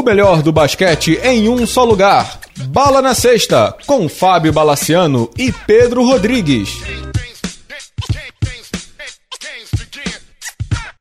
O melhor do basquete em um só lugar. Bala na Sexta, com Fábio Balaciano e Pedro Rodrigues.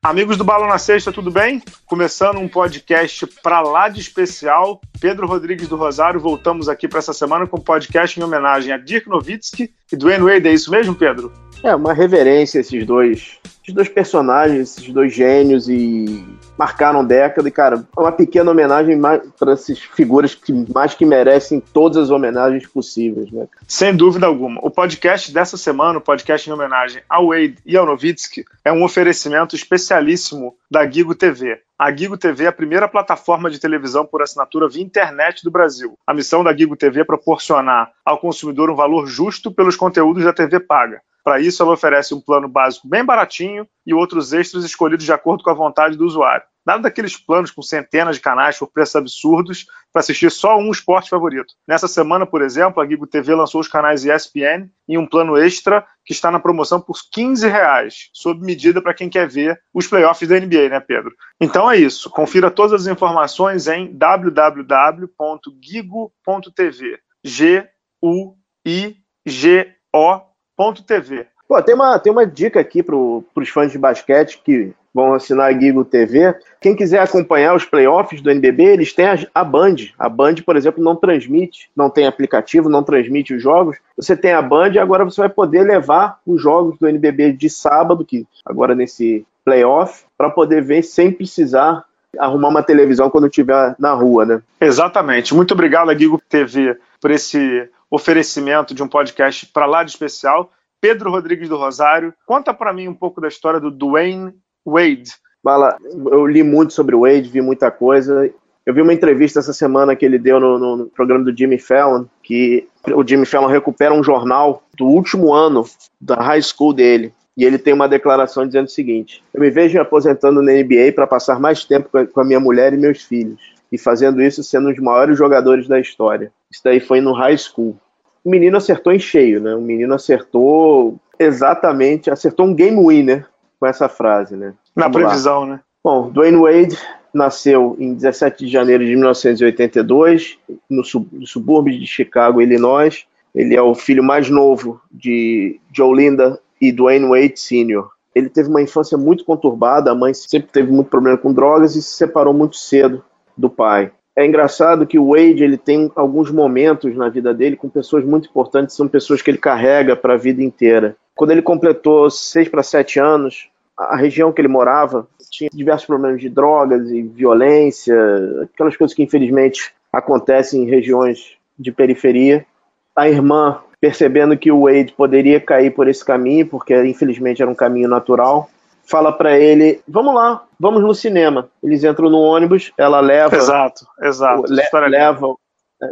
Amigos do Bala na Sexta, tudo bem? Começando um podcast para lá de especial. Pedro Rodrigues do Rosário, voltamos aqui para essa semana com um podcast em homenagem a Dirk Nowitzki e Dwayne Wade. É isso mesmo, Pedro? É, uma reverência esses dois, esses dois personagens, esses dois gênios e marcaram década e, cara, é uma pequena homenagem para essas figuras que mais que merecem todas as homenagens possíveis, né? Sem dúvida alguma. O podcast dessa semana, o podcast em homenagem ao Wade e ao Novitsky, é um oferecimento especialíssimo da Gigo TV. A Gigo TV é a primeira plataforma de televisão por assinatura via internet do Brasil. A missão da Gigo TV é proporcionar ao consumidor um valor justo pelos conteúdos da TV paga. Para isso, ela oferece um plano básico bem baratinho e outros extras escolhidos de acordo com a vontade do usuário. Nada daqueles planos com centenas de canais por preços absurdos para assistir só um esporte favorito. Nessa semana, por exemplo, a Gigo TV lançou os canais ESPN em um plano extra que está na promoção por 15 reais, sob medida para quem quer ver os playoffs da NBA, né, Pedro? Então é isso. Confira todas as informações em www.gigo.tv. G-U-I-G-O TV. Pô, tem uma, tem uma dica aqui para os fãs de basquete que vão assinar a Gigo TV. Quem quiser acompanhar os playoffs do NBB, eles têm a, a, Band. A Band, por exemplo, não transmite, não tem aplicativo, não transmite os jogos. Você tem a Band e agora você vai poder levar os jogos do NBB de sábado, que agora nesse playoff, para poder ver sem precisar arrumar uma televisão quando estiver na rua, né? Exatamente. Muito obrigado, Gigo TV, por esse oferecimento de um podcast para lá de especial. Pedro Rodrigues do Rosário, conta para mim um pouco da história do Dwayne Wade. Bala, eu li muito sobre o Wade, vi muita coisa. Eu vi uma entrevista essa semana que ele deu no, no, programa do Jimmy Fallon, que o Jimmy Fallon recupera um jornal do último ano da high school dele. E ele tem uma declaração dizendo o seguinte: Eu me vejo aposentando na NBA para passar mais tempo com a minha mulher e meus filhos e fazendo isso sendo um dos maiores jogadores da história. Isso daí foi no high school. O menino acertou em cheio, né? O menino acertou exatamente, acertou um game winner com essa frase, né? Na Vamos previsão, lá. né? Bom, Dwayne Wade nasceu em 17 de janeiro de 1982 no, sub no subúrbio de Chicago, Illinois. Ele é o filho mais novo de Joe Linda e Dwayne Wade Sr. Ele teve uma infância muito conturbada, a mãe sempre teve muito problema com drogas e se separou muito cedo do pai. É engraçado que o Wade ele tem alguns momentos na vida dele com pessoas muito importantes, são pessoas que ele carrega para a vida inteira. Quando ele completou seis para sete anos, a região que ele morava tinha diversos problemas de drogas e violência, aquelas coisas que infelizmente acontecem em regiões de periferia. A irmã, percebendo que o Wade poderia cair por esse caminho, porque infelizmente era um caminho natural, fala para ele: vamos lá, vamos no cinema. Eles entram no ônibus, ela leva. Exato, exato. Le, leva,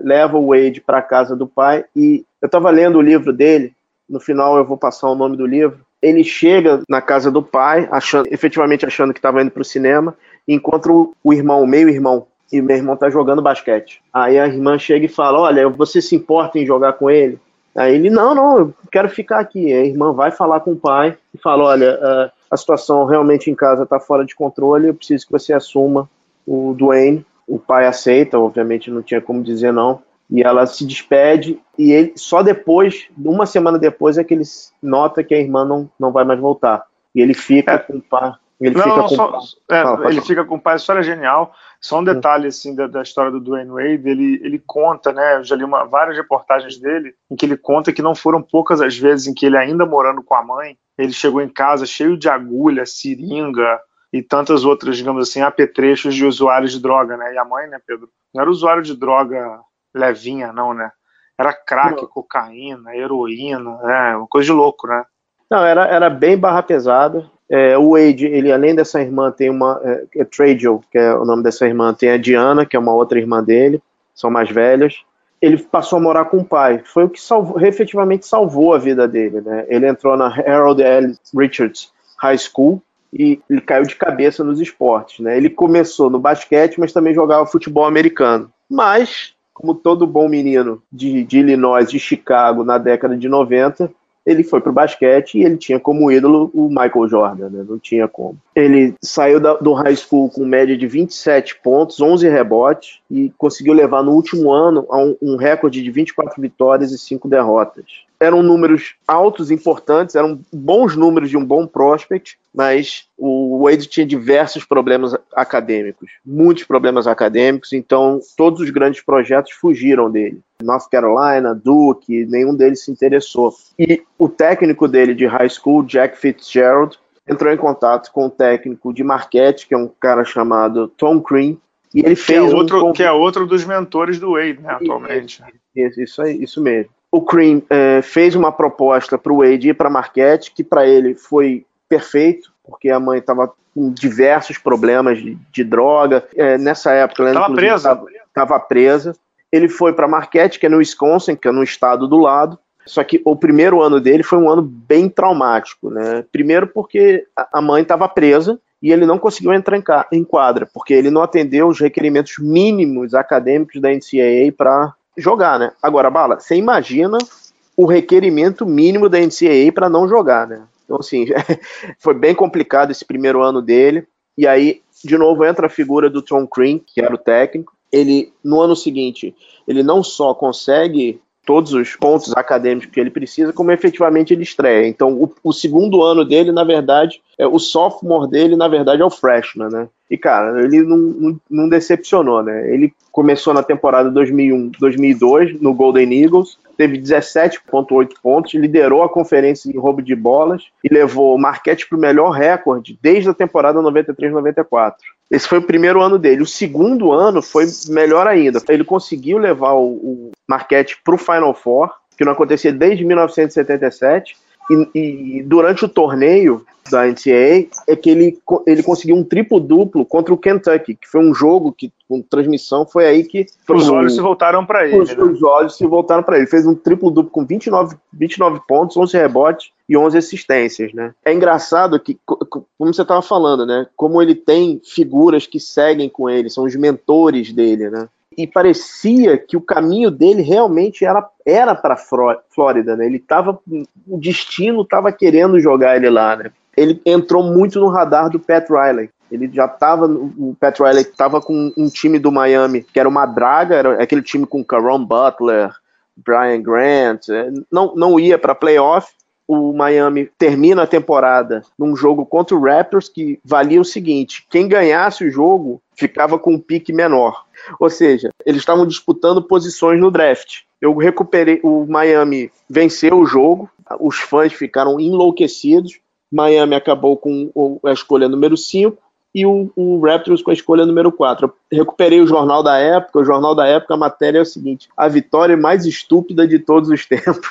leva o Wade para casa do pai. E eu estava lendo o livro dele, no final eu vou passar o nome do livro. Ele chega na casa do pai, achando, efetivamente achando que estava indo para o cinema, e encontra o, o irmão, o meio-irmão. E meu irmão tá jogando basquete. Aí a irmã chega e fala: Olha, você se importa em jogar com ele? Aí ele: Não, não, eu quero ficar aqui. Aí a irmã vai falar com o pai e fala: Olha, uh, a situação realmente em casa está fora de controle, eu preciso que você assuma o Dwayne. O pai aceita, obviamente não tinha como dizer não. E ela se despede e ele só depois, uma semana depois, é que ele nota que a irmã não, não vai mais voltar. E ele fica é. com o pai. Ele não, fica não, com só, é, Fala, ele fica com o pai, a história é genial. Só um detalhe assim da, da, história do Dwayne Wade, ele, ele conta, né? Eu já li uma, várias reportagens dele em que ele conta que não foram poucas as vezes em que ele ainda morando com a mãe, ele chegou em casa cheio de agulha, seringa e tantas outras, digamos assim, apetrechos de usuários de droga, né? E a mãe, né, Pedro? Não era usuário de droga levinha, não, né? Era crack, não. cocaína, heroína, é, uma coisa de louco, né? Não, era, era bem barra pesada. É, o Wade, ele além dessa irmã, tem uma. É, é que é o nome dessa irmã, tem a Diana, que é uma outra irmã dele, são mais velhas ele passou a morar com o pai. Foi o que salvou, efetivamente salvou a vida dele. Né? Ele entrou na Harold L. Richards High School e ele caiu de cabeça nos esportes. Né? Ele começou no basquete, mas também jogava futebol americano. Mas, como todo bom menino de, de Illinois, de Chicago, na década de 90, ele foi para o basquete e ele tinha como ídolo o Michael Jordan, né? não tinha como. Ele saiu da, do high school com média de 27 pontos, 11 rebotes e conseguiu levar no último ano a um, um recorde de 24 vitórias e 5 derrotas eram números altos, importantes, eram bons números de um bom prospect, mas o Wade tinha diversos problemas acadêmicos, muitos problemas acadêmicos, então todos os grandes projetos fugiram dele. North Carolina, Duke, nenhum deles se interessou. E o técnico dele de high school, Jack Fitzgerald, entrou em contato com o técnico de Marquette, que é um cara chamado Tom Crean, e ele fez que é outro, um... que é outro dos mentores do Wade, né, atualmente. Isso, isso, isso mesmo o Cream é, fez uma proposta para o Wade ir para Marquette, que para ele foi perfeito, porque a mãe estava com diversos problemas de, de droga. É, nessa época, ela estava presa. Estava presa. Ele foi para Marquette, que é no Wisconsin, que é no estado do lado. Só que o primeiro ano dele foi um ano bem traumático, né? Primeiro porque a mãe estava presa e ele não conseguiu entrar em quadra, porque ele não atendeu os requerimentos mínimos acadêmicos da NCAA para jogar, né? Agora, Bala, você imagina o requerimento mínimo da NCAA para não jogar, né? Então, assim, foi bem complicado esse primeiro ano dele. E aí, de novo, entra a figura do Tom Crean, que era o técnico. Ele, no ano seguinte, ele não só consegue todos os pontos acadêmicos que ele precisa, como efetivamente ele estreia. Então, o, o segundo ano dele, na verdade, é, o sophomore dele, na verdade, é o freshman, né? E, cara, ele não, não, não decepcionou, né? Ele começou na temporada 2001-2002 no Golden Eagles, teve 17,8 pontos, liderou a conferência em roubo de bolas e levou o Marquette para o melhor recorde desde a temporada 93-94. Esse foi o primeiro ano dele. O segundo ano foi melhor ainda. Ele conseguiu levar o, o Marquette para o Final Four, que não acontecia desde 1977. E, e, durante o torneio da NCAA é que ele, ele conseguiu um triplo-duplo contra o Kentucky, que foi um jogo que com transmissão foi aí que os olhos se voltaram para ele. Os, né? os, olhos se voltaram para ele. Fez um triplo-duplo com 29, 29 pontos, 11 rebotes e 11 assistências, né? É engraçado que, como você estava falando, né? Como ele tem figuras que seguem com ele, são os mentores dele, né? E parecia que o caminho dele realmente era era para Flórida, né? Ele tava o destino estava querendo jogar ele lá, né? Ele entrou muito no radar do Pat Riley. Ele já estava o Pat Riley estava com um time do Miami que era uma draga, era aquele time com Caron Butler, Brian Grant, é, não não ia para playoff o Miami termina a temporada num jogo contra o Raptors que valia o seguinte: quem ganhasse o jogo ficava com um pique menor. Ou seja, eles estavam disputando posições no draft. Eu recuperei, o Miami venceu o jogo, os fãs ficaram enlouquecidos. Miami acabou com a escolha número 5 e o, o, Raptors com a escolha número 4. Eu recuperei o jornal da época. O jornal da época, a matéria é o seguinte: a vitória mais estúpida de todos os tempos.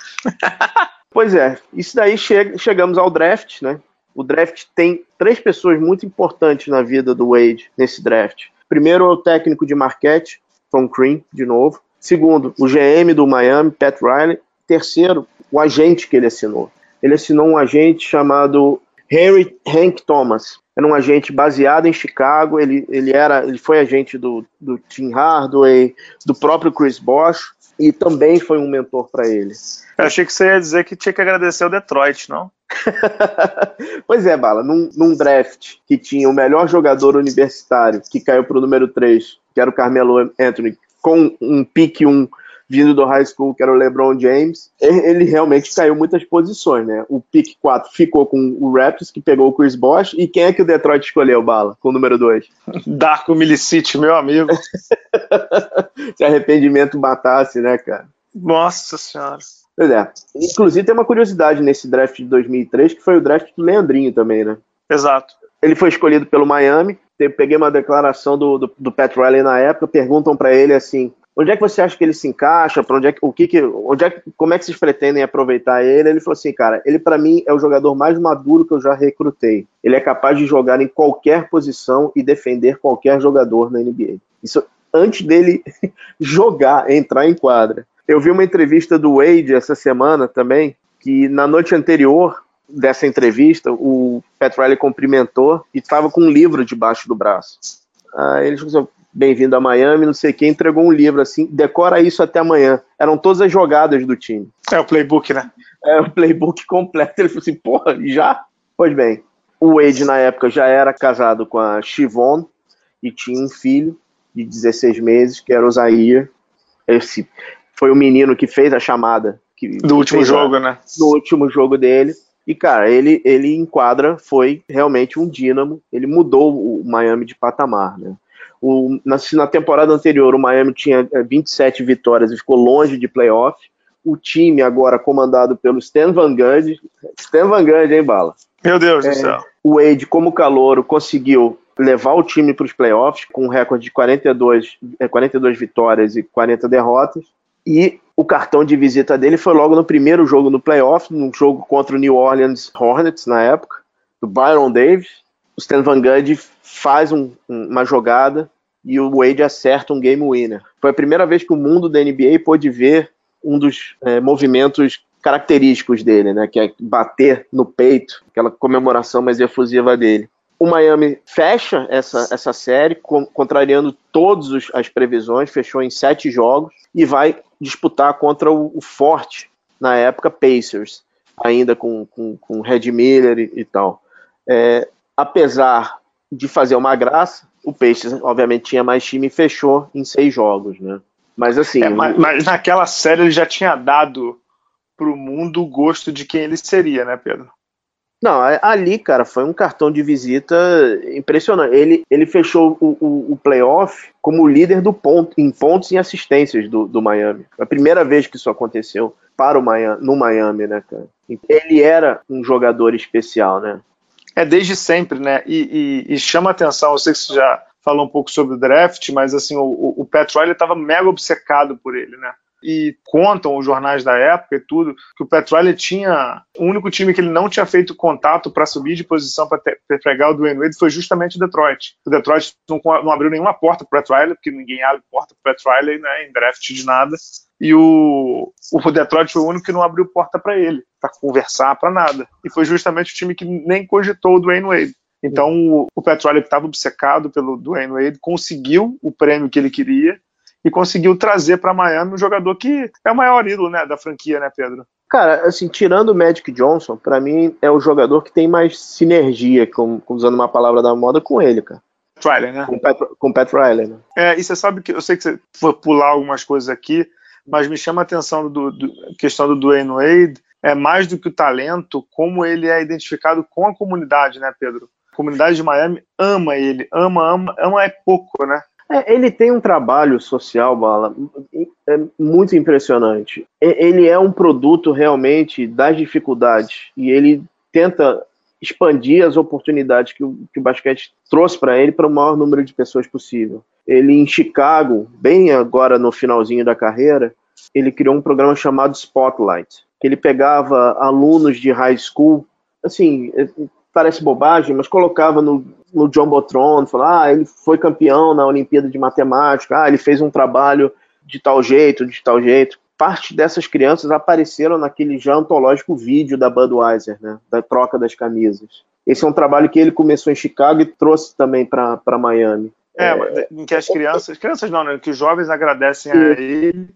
pois é, isso daí che chegamos ao draft, né? O draft tem três pessoas muito importantes na vida do Wade nesse draft. Primeiro o técnico de Marquette, Tom Crean, de novo. Segundo, o GM do Miami, Pat Riley. Terceiro, o agente que ele assinou. Ele assinou um agente chamado Henry Hank Thomas. Era um agente baseado em Chicago. Ele, ele era, ele foi agente do, do Tim Hardaway, do próprio Chris Bosh e também foi um mentor para ele. Eu achei que você ia dizer que tinha que agradecer o Detroit, não? pois é, Bala, num, num, draft que tinha o melhor jogador universitário, que caiu para o número 3, que era o Carmelo Anthony, com um pique 1 vindo do high school, que era o LeBron James, ele realmente caiu muitas posições, né? O pick 4 ficou com o Raptors, que pegou o Chris Bosh, e quem é que o Detroit escolheu, Bala, com o número 2? Darko Milicic, meu amigo. Se arrependimento matasse, né, cara? Nossa senhora. Pois é. Inclusive tem uma curiosidade nesse draft de 2003, que foi o draft do Leandrinho também, né? Exato. Ele foi escolhido pelo Miami. peguei uma declaração do, do, do Pat Riley na época. Perguntam para ele assim: onde é que você acha que ele se encaixa? Para onde é que, o que, que onde é, como é que vocês pretendem aproveitar ele? Ele falou assim, cara, ele para mim é o jogador mais maduro que eu já recrutei. Ele é capaz de jogar em qualquer posição e defender qualquer jogador na NBA. Isso antes dele jogar, entrar em quadra. Eu vi uma entrevista do Wade essa semana também, que na noite anterior dessa entrevista, o Pat Riley cumprimentou e estava com um livro debaixo do braço. Aí ele falou assim, bem-vindo a Miami, não sei quem, entregou um livro assim, decora isso até amanhã. Eram todas as jogadas do time. É o playbook, né? É o playbook completo. Ele falou assim, porra, já? Pois bem, o Wade na época já era casado com a Chivon e tinha um filho de 16 meses, que era o Zaire. Esse foi o menino que fez a chamada. Que, do último jogo, a, né? Do último jogo dele. E, cara, ele, ele enquadra, foi realmente um dínamo. Ele mudou o Miami de patamar, né? O, na, na temporada anterior, o Miami tinha 27 eh, vitórias e ficou longe de playoff. O time agora comandado pelo Stan Van Gundy. Stan Van Gundy, hein, Bala? Meu Deus é, do céu. O Wade, como calouro, conseguiu levar o time para os playoffs com um recorde de 42, 42 eh, vitórias e 40 derrotas. E o cartão de visita dele foi logo no primeiro jogo no playoff, num jogo contra o New Orleans Hornets na época, do Byron Davis. O Stan Van Gundy faz um, uma jogada e o Wade acerta um game winner. Foi a primeira vez que o mundo da NBA pôde ver um dos é, movimentos característicos dele, né, que é bater no peito, aquela comemoração mais efusiva dele. O Miami fecha essa, essa série, contrariando todas as previsões, fechou em sete jogos e vai disputar contra o, o forte, na época, Pacers, ainda com, com, com Red Miller e, e tal. É, apesar de fazer uma graça, o Pacers, obviamente, tinha mais time e fechou em seis jogos, né? Mas assim. É, mas, mas, naquela série ele já tinha dado para o mundo o gosto de quem ele seria, né, Pedro? Não, ali, cara, foi um cartão de visita impressionante. Ele, ele fechou o, o, o playoff como líder do ponto, em pontos e assistências do, do Miami. Foi a primeira vez que isso aconteceu para o Miami, no Miami, né, cara? Ele era um jogador especial, né? É desde sempre, né? E, e, e chama atenção, eu sei que você já falou um pouco sobre o draft, mas assim, o, o Pat Riley estava mega obcecado por ele, né? E contam os jornais da época e tudo, que o Pat Riley tinha. O único time que ele não tinha feito contato para subir de posição para pegar o Dwayne Wade foi justamente o Detroit. O Detroit não, não abriu nenhuma porta para o Pat Riley, porque ninguém abre porta para o Pat Riley né, em draft de nada. E o, o Detroit foi o único que não abriu porta para ele, para conversar, para nada. E foi justamente o time que nem cogitou o Dwayne Wade. Então o, o Pat Riley, que estava obcecado pelo Dwayne Wade, conseguiu o prêmio que ele queria e conseguiu trazer para Miami um jogador que é o maior ídolo né, da franquia, né, Pedro? Cara, assim, tirando o Magic Johnson, para mim é o jogador que tem mais sinergia, com, usando uma palavra da moda, com ele, cara. Riley, né? Com Pat, com Pat Riley, né? É, e você sabe que eu sei que você foi pular algumas coisas aqui, mas me chama a atenção do, do questão do Dwayne Wade, é mais do que o talento, como ele é identificado com a comunidade, né, Pedro? A comunidade de Miami ama ele, ama, ama, ama é pouco, né? É, ele tem um trabalho social, Bala, é muito impressionante. Ele é um produto realmente das dificuldades e ele tenta expandir as oportunidades que o, que o basquete trouxe para ele para o maior número de pessoas possível. Ele em Chicago, bem agora no finalzinho da carreira, ele criou um programa chamado Spotlight, que ele pegava alunos de high school, assim, é, parece bobagem, mas colocava no, no John Botron, falar, ah, ele foi campeão na Olimpíada de Matemática, ah, ele fez um trabalho de tal jeito, de tal jeito. Parte dessas crianças apareceram naquele já antológico vídeo da Budweiser, né, da troca das camisas. Esse é um trabalho que ele começou em Chicago e trouxe também para Miami. É, é, em que as crianças, crianças não, né, que os jovens agradecem a ele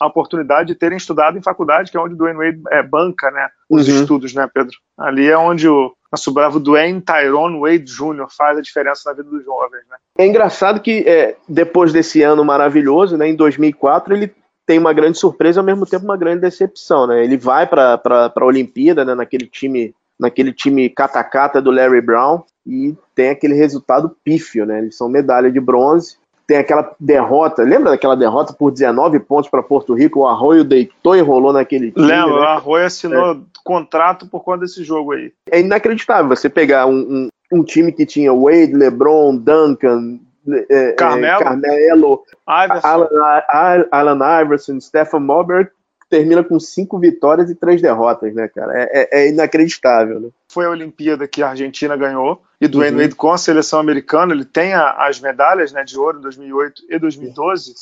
a oportunidade de terem estudado em faculdade, que é onde o Dwayne Wade é, banca, né, os uhum. estudos, né, Pedro? Ali é onde o, nosso bravo Dwayne Tyrone Wade Jr. faz a diferença na vida dos jovens, né? É engraçado que é, depois desse ano maravilhoso, né, em 2004, ele tem uma grande surpresa ao mesmo tempo uma grande decepção, né? Ele vai para a Olimpíada, né, naquele time naquele time catacata do Larry Brown e tem aquele resultado pífio, né? Eles são medalha de bronze tem aquela derrota, lembra daquela derrota por 19 pontos para Porto Rico? O Arroio deitou e rolou naquele time. Lembra, né? o Arroio assinou é. contrato por conta desse jogo aí. É inacreditável você pegar um, um, um time que tinha Wade, LeBron, Duncan, é, é Carmelo, Carmelo Alan, Alan Iverson, Stephen Moberg termina com cinco vitórias e três derrotas, né, cara? É, é, é inacreditável, né? Foi a Olimpíada que a Argentina ganhou e do uhum. Wade com a seleção americana, ele tem a, as medalhas né, de ouro em 2008 e 2012,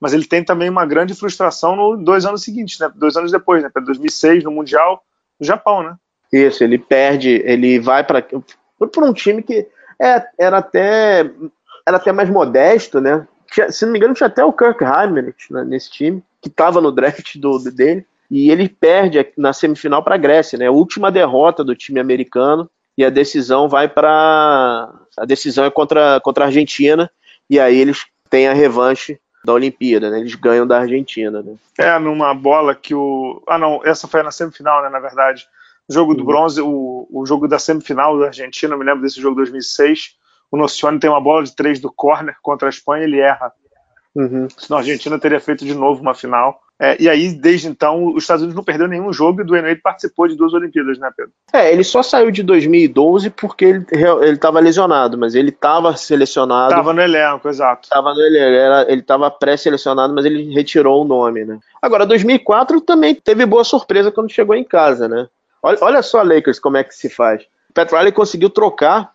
mas ele tem também uma grande frustração nos dois anos seguintes, né? Dois anos depois, né? Para 2006 no Mundial no Japão, né? Isso, ele perde, ele vai para por um time que é, era até era até mais modesto, né? se não me engano, tinha até o Kirk Heinrich né, nesse time, que estava no draft do, dele, e ele perde na semifinal para a Grécia, né? A última derrota do time americano e a decisão vai para a decisão é contra contra a Argentina e aí eles têm a revanche da Olimpíada, né? Eles ganham da Argentina, né? É, numa bola que o ah não, essa foi na semifinal, né, na verdade. O jogo do uhum. bronze, o, o jogo da semifinal da Argentina, eu me lembro desse jogo de 2006. O Nocione tem uma bola de três do corner contra a Espanha, ele erra. Uhum. Senão a Argentina teria feito de novo uma final. É, e aí, desde então, os Estados Unidos não perdeu nenhum jogo e o Dwayne Wade participou de duas Olimpíadas, né, Pedro? É, ele só saiu de 2012 porque ele estava lesionado, mas ele estava selecionado. Estava no elenco, exato. Estava no elenco, ele estava pré-selecionado, mas ele retirou o nome, né? Agora, 2004 também teve boa surpresa quando chegou em casa, né? Olha, olha só, Lakers, como é que se faz. O Pat Riley conseguiu trocar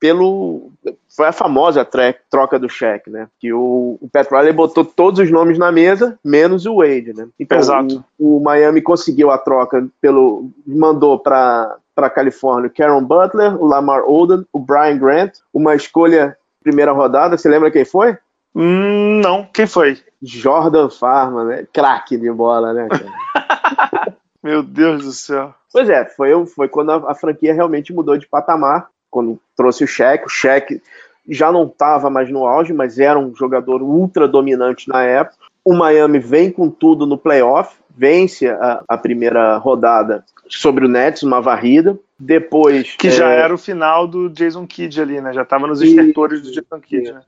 pelo. Foi a famosa troca do cheque, né? Que o, o botou todos os nomes na mesa, menos o Wade, né? Então, Exato. O, o Miami conseguiu a troca pelo. mandou para para Califórnia, Karen Butler, o Lamar Odom, o Brian Grant, uma escolha primeira rodada. Você lembra quem foi? Hum, não, quem foi? Jordan Farman, né? Craque de bola, né? Meu Deus do céu. Pois é, foi, foi quando a, a franquia realmente mudou de patamar quando trouxe o cheque. O cheque já não estava mais no auge, mas era um jogador ultra dominante na época. O Miami vem com tudo no playoff, vence a, a primeira rodada sobre o Nets, uma varrida. Depois. Que é... já era o final do Jason Kidd ali, né? Já estava nos estertores do Jason Kidd, né?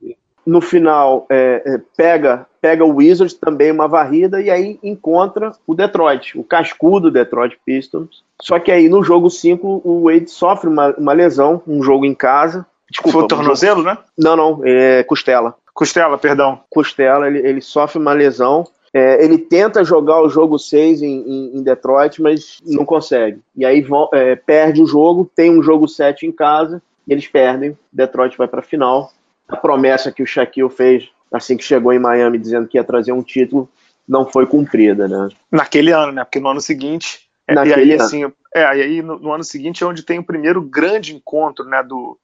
No final é, é, pega pega o Wizards também uma varrida e aí encontra o Detroit, o cascudo Detroit Pistons. Só que aí no jogo 5 o Wade sofre uma, uma lesão, um jogo em casa. Desculpa, Foi tornozelo, jogo... né? Não, não, é costela. Costela, perdão. Costela, ele, ele sofre uma lesão. É, ele tenta jogar o jogo 6 em, em, em, Detroit, mas não consegue. E aí é, perde o jogo, tem um jogo 7 em casa, e eles perdem. Detroit vai para a final a promessa que o Shaquille fez assim que chegou em Miami dizendo que ia trazer um título não foi cumprida, né? Naquele ano, né? Porque no ano seguinte, é, Naquele e aí, ano. assim, é, e aí no, no, ano seguinte é onde tem o primeiro grande encontro, né, do,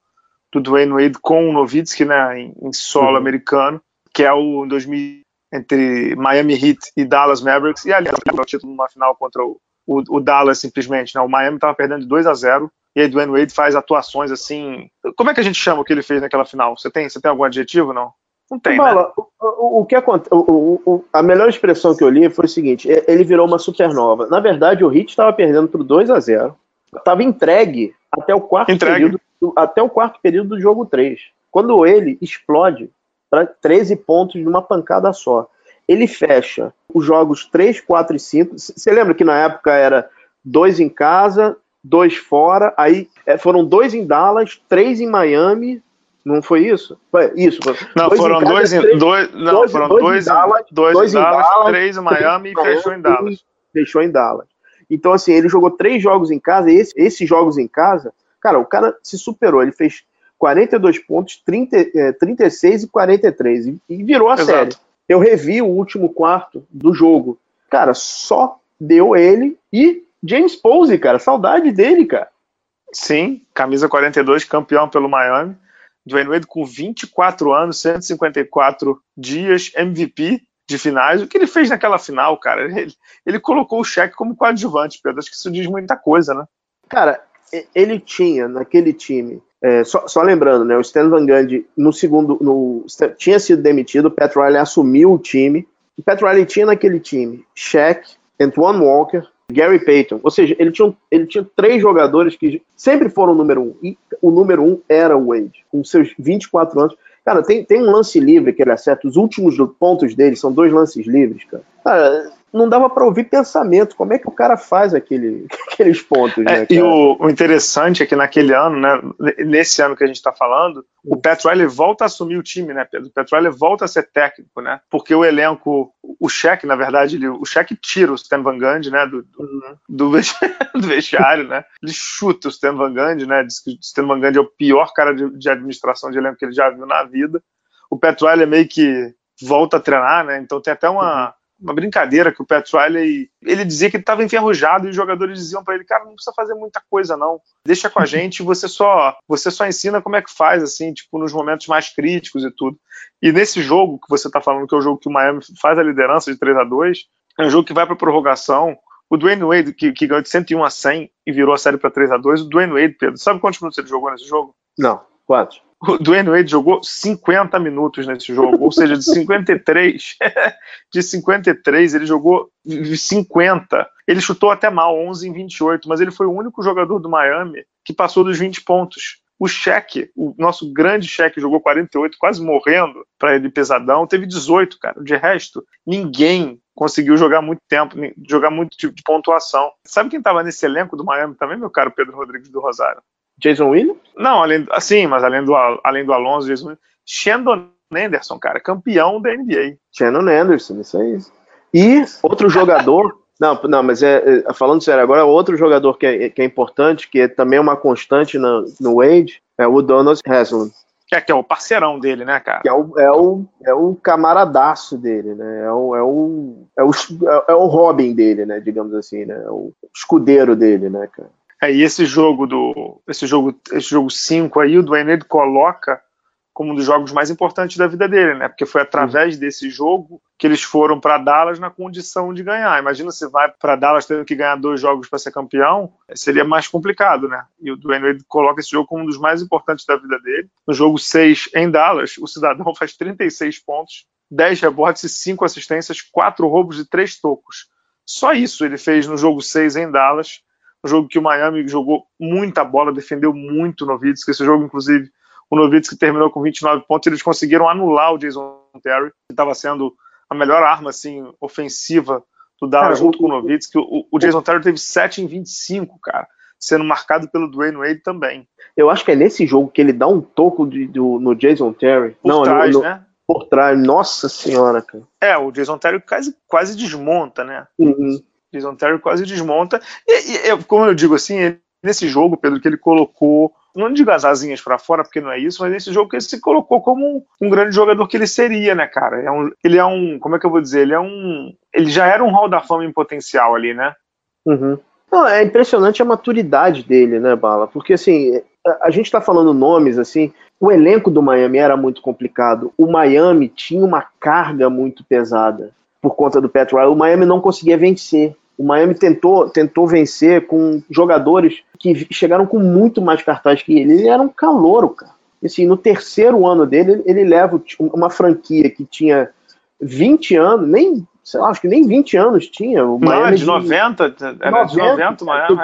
do Dwayne Wade com o Nowitzki, né, em, em solo uhum. americano, que é o 2000 entre Miami Heat e Dallas Mavericks, e aliás, o título numa final contra o, o, o Dallas simplesmente, né? O Miami estava perdendo de 2 a 0 e aí Dwayne Wade faz atuações assim. Como é que a gente chama o que ele fez naquela final? Você tem, você tem algum adjetivo, não? Não tem, Bala, né? o, o, que acontece, a melhor expressão que eu li foi o seguinte: ele virou uma supernova. Na verdade, o Heat estava perdendo por 2 a 0 Estava entregue até o quarto entregue. período até o quarto período do jogo 3. Quando ele explode para 13 pontos de uma pancada só. Ele fecha os jogos 3, 4 e 5. Você lembra que na época era dois em casa, dois fora, aí é, foram dois em Dallas, três em Miami, não foi isso? Foi isso. Não, dois foram em dois, três, dois, não, dois, foram dois, dois, em Dallas, dois, dois em Dallas, Dallas, três em Miami três e fechou em Dallas. Fechou em Dallas. Então, assim, ele jogou três jogos em casa, e esse, esses jogos em casa, cara, o cara se superou, ele fez 42 pontos, 30, é, 36 e 43, e, e virou a Exato. série. Eu revi o último quarto do jogo. Cara, só deu ele e James Posey, cara, saudade dele, cara. Sim, camisa 42, campeão pelo Miami. Dwayne Wade com 24 anos, 154 dias, MVP de finais. O que ele fez naquela final, cara? Ele, ele colocou o cheque como coadjuvante, Pedro. Acho que isso diz muita coisa, né? Cara, ele tinha naquele time. É, só, só, lembrando, né? O Stan Van Gundy no segundo. No, tinha sido demitido, o Pat Riley assumiu o time. O Pat Riley tinha naquele time Shaq, Antoine Walker, Gary Payton. Ou seja, ele tinha, ele tinha três jogadores que sempre foram o número um. E o número um era o Wade, com seus 24 anos. Cara, tem, tem um lance livre que ele acerta. Os últimos pontos dele são dois lances livres, cara. Cara, não dava para ouvir pensamento. Como é que o cara faz aquele, aqueles pontos? É, né, e o, o, interessante é que naquele ano, né, nesse ano que a gente está falando, o Pat Riley volta a assumir o time, né, Pedro? O Pat Riley volta a ser técnico, né? Porque o elenco, o cheque, na verdade, ele, o cheque tira o Stan Van Gundy, né, do, do, uhum. do, vestiário, né? Ele chuta o Stan Van Gundy, né? Diz que o Stan Van Gundy é o pior cara de, de administração de elenco que ele já viu na vida. O Pat Riley meio que volta a treinar, né? Então tem até uma. Uma brincadeira que o Pat Riley, ele dizia que ele estava enferrujado e os jogadores diziam para ele, cara, não precisa fazer muita coisa não, deixa com a gente, você só, você só ensina como é que faz, assim, tipo, nos momentos mais críticos e tudo. E nesse jogo que você está falando, que é o jogo que o Miami faz a liderança de 3 a 2 é um jogo que vai para prorrogação, o Dwayne Wade, que, que ganhou de 101 a 100 e virou a série para 3 a 2 o Dwayne Wade, Pedro, sabe quantos minutos ele jogou nesse jogo? Não, quantos? O Dwayne Wade jogou 50 minutos nesse jogo, ou seja, de 53, de 53 ele jogou 50. Ele chutou até mal, 11 em 28, mas ele foi o único jogador do Miami que passou dos 20 pontos. O Cheque, o nosso grande Cheque, jogou 48, quase morrendo para ele pesadão. Teve 18, cara. De resto, ninguém conseguiu jogar muito tempo, jogar muito tipo de pontuação. Sabe quem estava nesse elenco do Miami também, meu caro Pedro Rodrigues do Rosário? Jason Williams? Não, além, assim, mas além do, além do Alonso, Jason Williams, Shandon Anderson, cara, campeão da NBA. Shandon Anderson, isso aí. E outro jogador. Não, não, mas é, é, falando sério, agora outro jogador que é, que é importante, que é também uma constante no, no Wade, é o Donos Haslam. É, que é o parceirão dele, né, cara? Que é o, é o, é o camaradaço dele, né? É o, é, o, é, o, é o Robin dele, né? Digamos assim, né? É o escudeiro dele, né, cara? É, e esse jogo do esse jogo esse jogo 5 aí, o Dwayne Wade coloca como um dos jogos mais importantes da vida dele, né? Porque foi através desse jogo que eles foram para Dallas na condição de ganhar. Imagina se vai para Dallas tendo que ganhar dois jogos para ser campeão, seria mais complicado, né? E o Dwayne Wade coloca esse jogo como um dos mais importantes da vida dele. No jogo 6 em Dallas, o cidadão faz 36 pontos, 10 rebotes e 5 assistências, 4 roubos e 3 tocos. Só isso ele fez no jogo 6 em Dallas um jogo que o Miami jogou muita bola, defendeu muito o Nowitzki. Esse jogo, inclusive, o Nowitzki terminou com 29 pontos. Eles conseguiram anular o Jason Terry, que estava sendo a melhor arma assim, ofensiva do Dallas junto com o Nowitzki. O, o Jason Terry teve 7 em 25, cara, sendo marcado pelo Dwayne Wade também. Eu acho que é nesse jogo que ele dá um toco de, do, no Jason Terry. Por Não, trás, no, né? Por trás, nossa senhora, cara. É, o Jason Terry quase, quase desmonta, né? Uhum. Jason Terry quase desmonta. E, e, como eu digo assim, nesse jogo, Pedro, que ele colocou, não digo as asinhas para fora, porque não é isso, mas nesse jogo que ele se colocou como um, um, grande jogador que ele seria, né, cara? É um, ele é um, como é que eu vou dizer? Ele é um, ele já era um hall da fama em potencial ali, né? Uhum. Não, é impressionante a maturidade dele, né, Bala? Porque assim, a, gente tá falando nomes assim, o elenco do Miami era muito complicado. O Miami tinha uma carga muito pesada por conta do Pat Riley. O Miami não conseguia vencer. O Miami tentou, tentou vencer com jogadores que chegaram com muito mais cartaz que ele. Ele era um calouro, cara. Assim, no terceiro ano dele, ele leva uma franquia que tinha 20 anos, nem, sei lá, acho que nem 20 anos tinha. O Miami não, é de 90, era 90, de 90 Miami,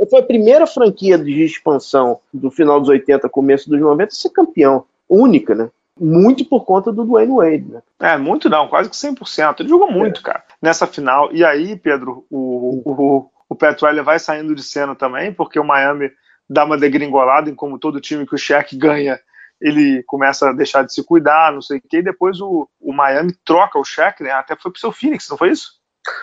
é, Foi a primeira franquia de expansão do final dos 80, começo dos 90 a ser campeão. Única, né? Muito por conta do Dwayne Wade, né? É, muito não, quase que 100%. Ele jogou muito, é. cara, nessa final. E aí, Pedro, o, o, o Pat Riley vai saindo de cena também, porque o Miami dá uma degringolada em como todo time que o Shaq ganha, ele começa a deixar de se cuidar, não sei o quê, e depois o, o Miami troca o Shaq, né? Até foi pro seu Phoenix, não foi isso?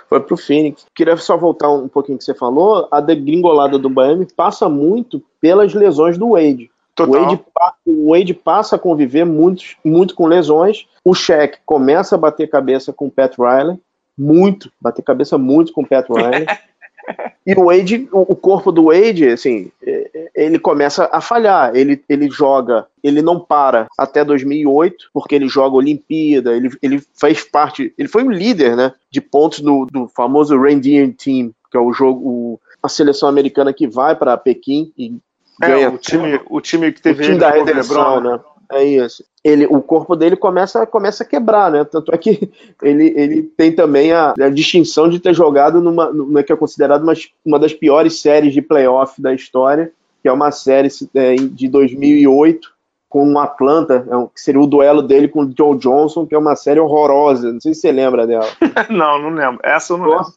Foi pro Phoenix. Queria só voltar um pouquinho que você falou. A degringolada do Miami passa muito pelas lesões do Wade. O Wade, o Wade, passa a conviver muito, muito com lesões. O Shaq começa a bater cabeça com o Pat Riley, muito, bater cabeça muito com o Pat Riley. e o Wade, o corpo do Wade, assim, é, ele começa a falhar. Ele, ele joga, ele não para até 2008, porque ele joga Olimpíada, ele, ele faz parte, ele foi o líder, né, de pontos do, do famoso Reindeer Team, que é o jogo, o, a seleção americana que vai para Pequim e é, o time, o time que teve o time da redenção, né? É isso. Ele, o corpo dele começa, começa a quebrar, né? Tanto é que ele, ele tem também a, a distinção de ter jogado numa, numa que é considerada uma, uma das piores séries de playoff da história, que é uma série é, de 2008 com o Atlanta, é que seria o duelo dele com o Joe Johnson, que é uma série horrorosa. Não sei se você lembra dela. não, não lembro. Essa eu não lembro.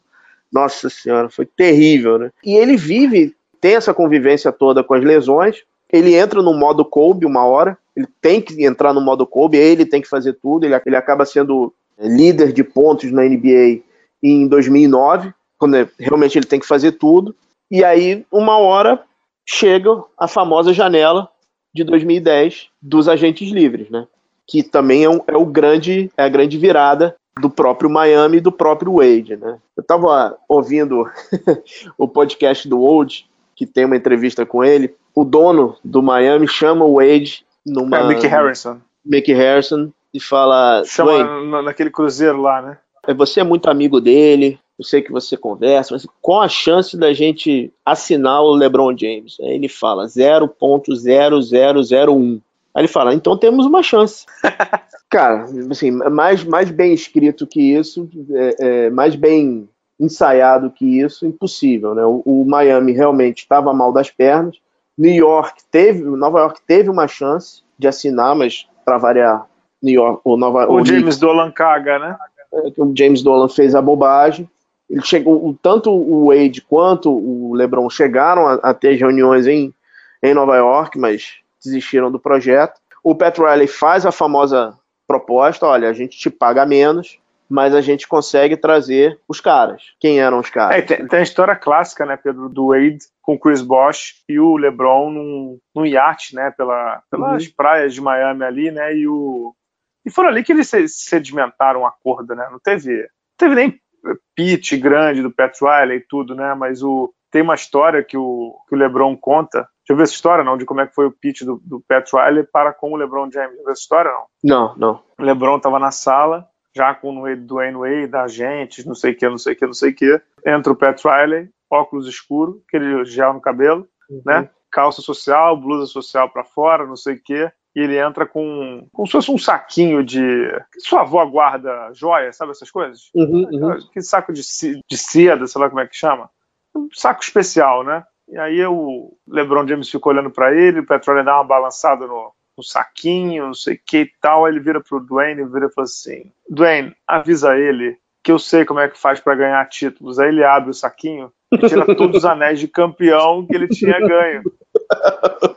Nossa senhora, foi terrível, né? E ele vive tem essa convivência toda com as lesões. Ele entra no modo Kobe uma hora, ele tem que entrar no modo Kobe, ele tem que fazer tudo, ele, ele acaba sendo líder de pontos na NBA em 2009, quando realmente ele tem que fazer tudo. E aí, uma hora, chega a famosa janela de 2010 dos agentes livres, né? Que também é, um, é o grande, é a grande virada do próprio Miami e do próprio Wade, né? Eu estava ouvindo o podcast do Wade, que tem uma entrevista com ele. O dono do Miami chama o Wade numa. É, Mickey Harrison. Mickey Harrison e fala. Chama naquele cruzeiro lá, né? É, você é muito amigo dele, eu sei que você conversa, mas qual a chance da gente assinar o LeBron James? Aí ele fala 0.0001. Aí ele fala, então temos uma chance. Cara, assim, mais, mais bem escrito que isso, é, é, mais bem ensaiado que isso, impossível, né? O, o Miami realmente estava mal das pernas. New York teve, Nova York teve uma chance de assinar, mas para variar, New York, o Nova O, o James Dolan caga, né? É, o James Dolan fez a bobagem. Ele chegou, tanto o Wade quanto o LeBron chegaram a, a ter reuniões em, em Nova York, mas desistiram do projeto. O Pat Riley faz a famosa proposta: olha, a gente te paga menos, mas a gente consegue trazer os caras. Quem eram os caras? É, tem, tem, a história clássica, né, Pedro, do Wade com o Chris Bosh e o LeBron num, num iate, né, pela, pelas uhum. praias de Miami ali, né, e o e foram ali que eles sedimentaram um acordo, né? Não teve, não teve nem pitch grande do Pat Riley e tudo, né? Mas o tem uma história que o, que o LeBron conta já viu essa história, não? De como é que foi o pitch do, do Pat Riley para com o LeBron James. Já viu essa história, não? Não, não. O LeBron estava na sala, já com o Dwayne Wade, da gente, não sei o que, não sei o que, não sei o que. Entra o Pat Riley, óculos escuro, aquele gel no cabelo, uhum. né? Calça social, blusa social para fora, não sei o que. E ele entra com como se fosse um saquinho de. Sua avó guarda joia, sabe essas coisas? Uhum, uhum. Que saco de, de seda, sei lá como é que chama. Um saco especial, né? E aí o LeBron James ficou olhando para ele, o Petróleo dá uma balançada no, no saquinho, não sei o que e tal. Aí ele vira pro Dwayne e vira e fala assim: Dwayne, avisa ele que eu sei como é que faz para ganhar títulos. Aí ele abre o saquinho e tira todos os anéis de campeão que ele tinha ganho.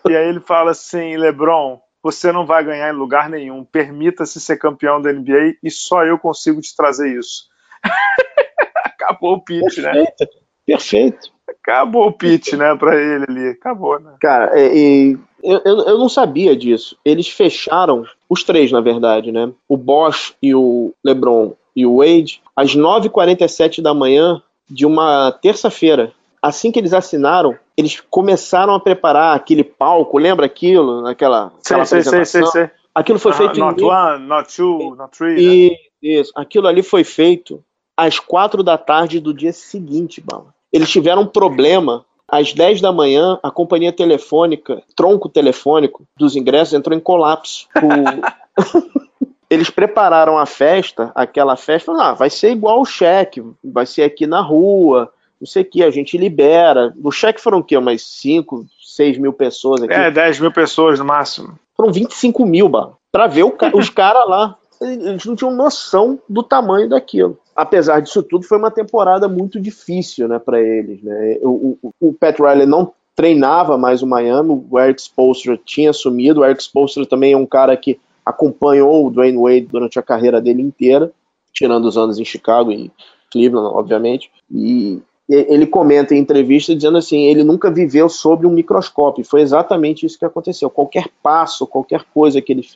E aí ele fala assim: LeBron, você não vai ganhar em lugar nenhum. Permita-se ser campeão da NBA e só eu consigo te trazer isso. Acabou o pitch, né? Perfeito. Acabou o pitch, né, pra ele ali. Acabou, né? Cara, é, e, eu, eu não sabia disso. Eles fecharam, os três, na verdade, né? O Bosch e o LeBron e o Wade, às 9h47 da manhã de uma terça-feira. Assim que eles assinaram, eles começaram a preparar aquele palco, lembra aquilo? Aquela, aquela sei, sei, sei, sei, Aquilo foi uh, feito not em... one, not two, not three. E, né? Isso, aquilo ali foi feito às quatro da tarde do dia seguinte, Bala. Eles tiveram um problema. Às 10 da manhã, a companhia telefônica, tronco telefônico dos ingressos entrou em colapso. O... Eles prepararam a festa, aquela festa, ah, vai ser igual o cheque, vai ser aqui na rua, não sei o que, a gente libera. O cheque foram o quê? Umas 5, 6 mil pessoas aqui? É, 10 mil pessoas no máximo. Foram 25 mil, para ver o, os caras lá. Eles não tinham noção do tamanho daquilo apesar disso tudo, foi uma temporada muito difícil né, para eles. Né? O, o, o, Pat Riley não treinava mais o Miami, o Eric Spoelstra tinha assumido. O Eric Spoelstra também é um cara que acompanhou o Dwayne Wade durante a carreira dele inteira, tirando os anos em Chicago e Cleveland, obviamente. E ele comenta em entrevista dizendo assim, ele nunca viveu sob um microscópio. Foi exatamente isso que aconteceu. Qualquer passo, qualquer coisa que ele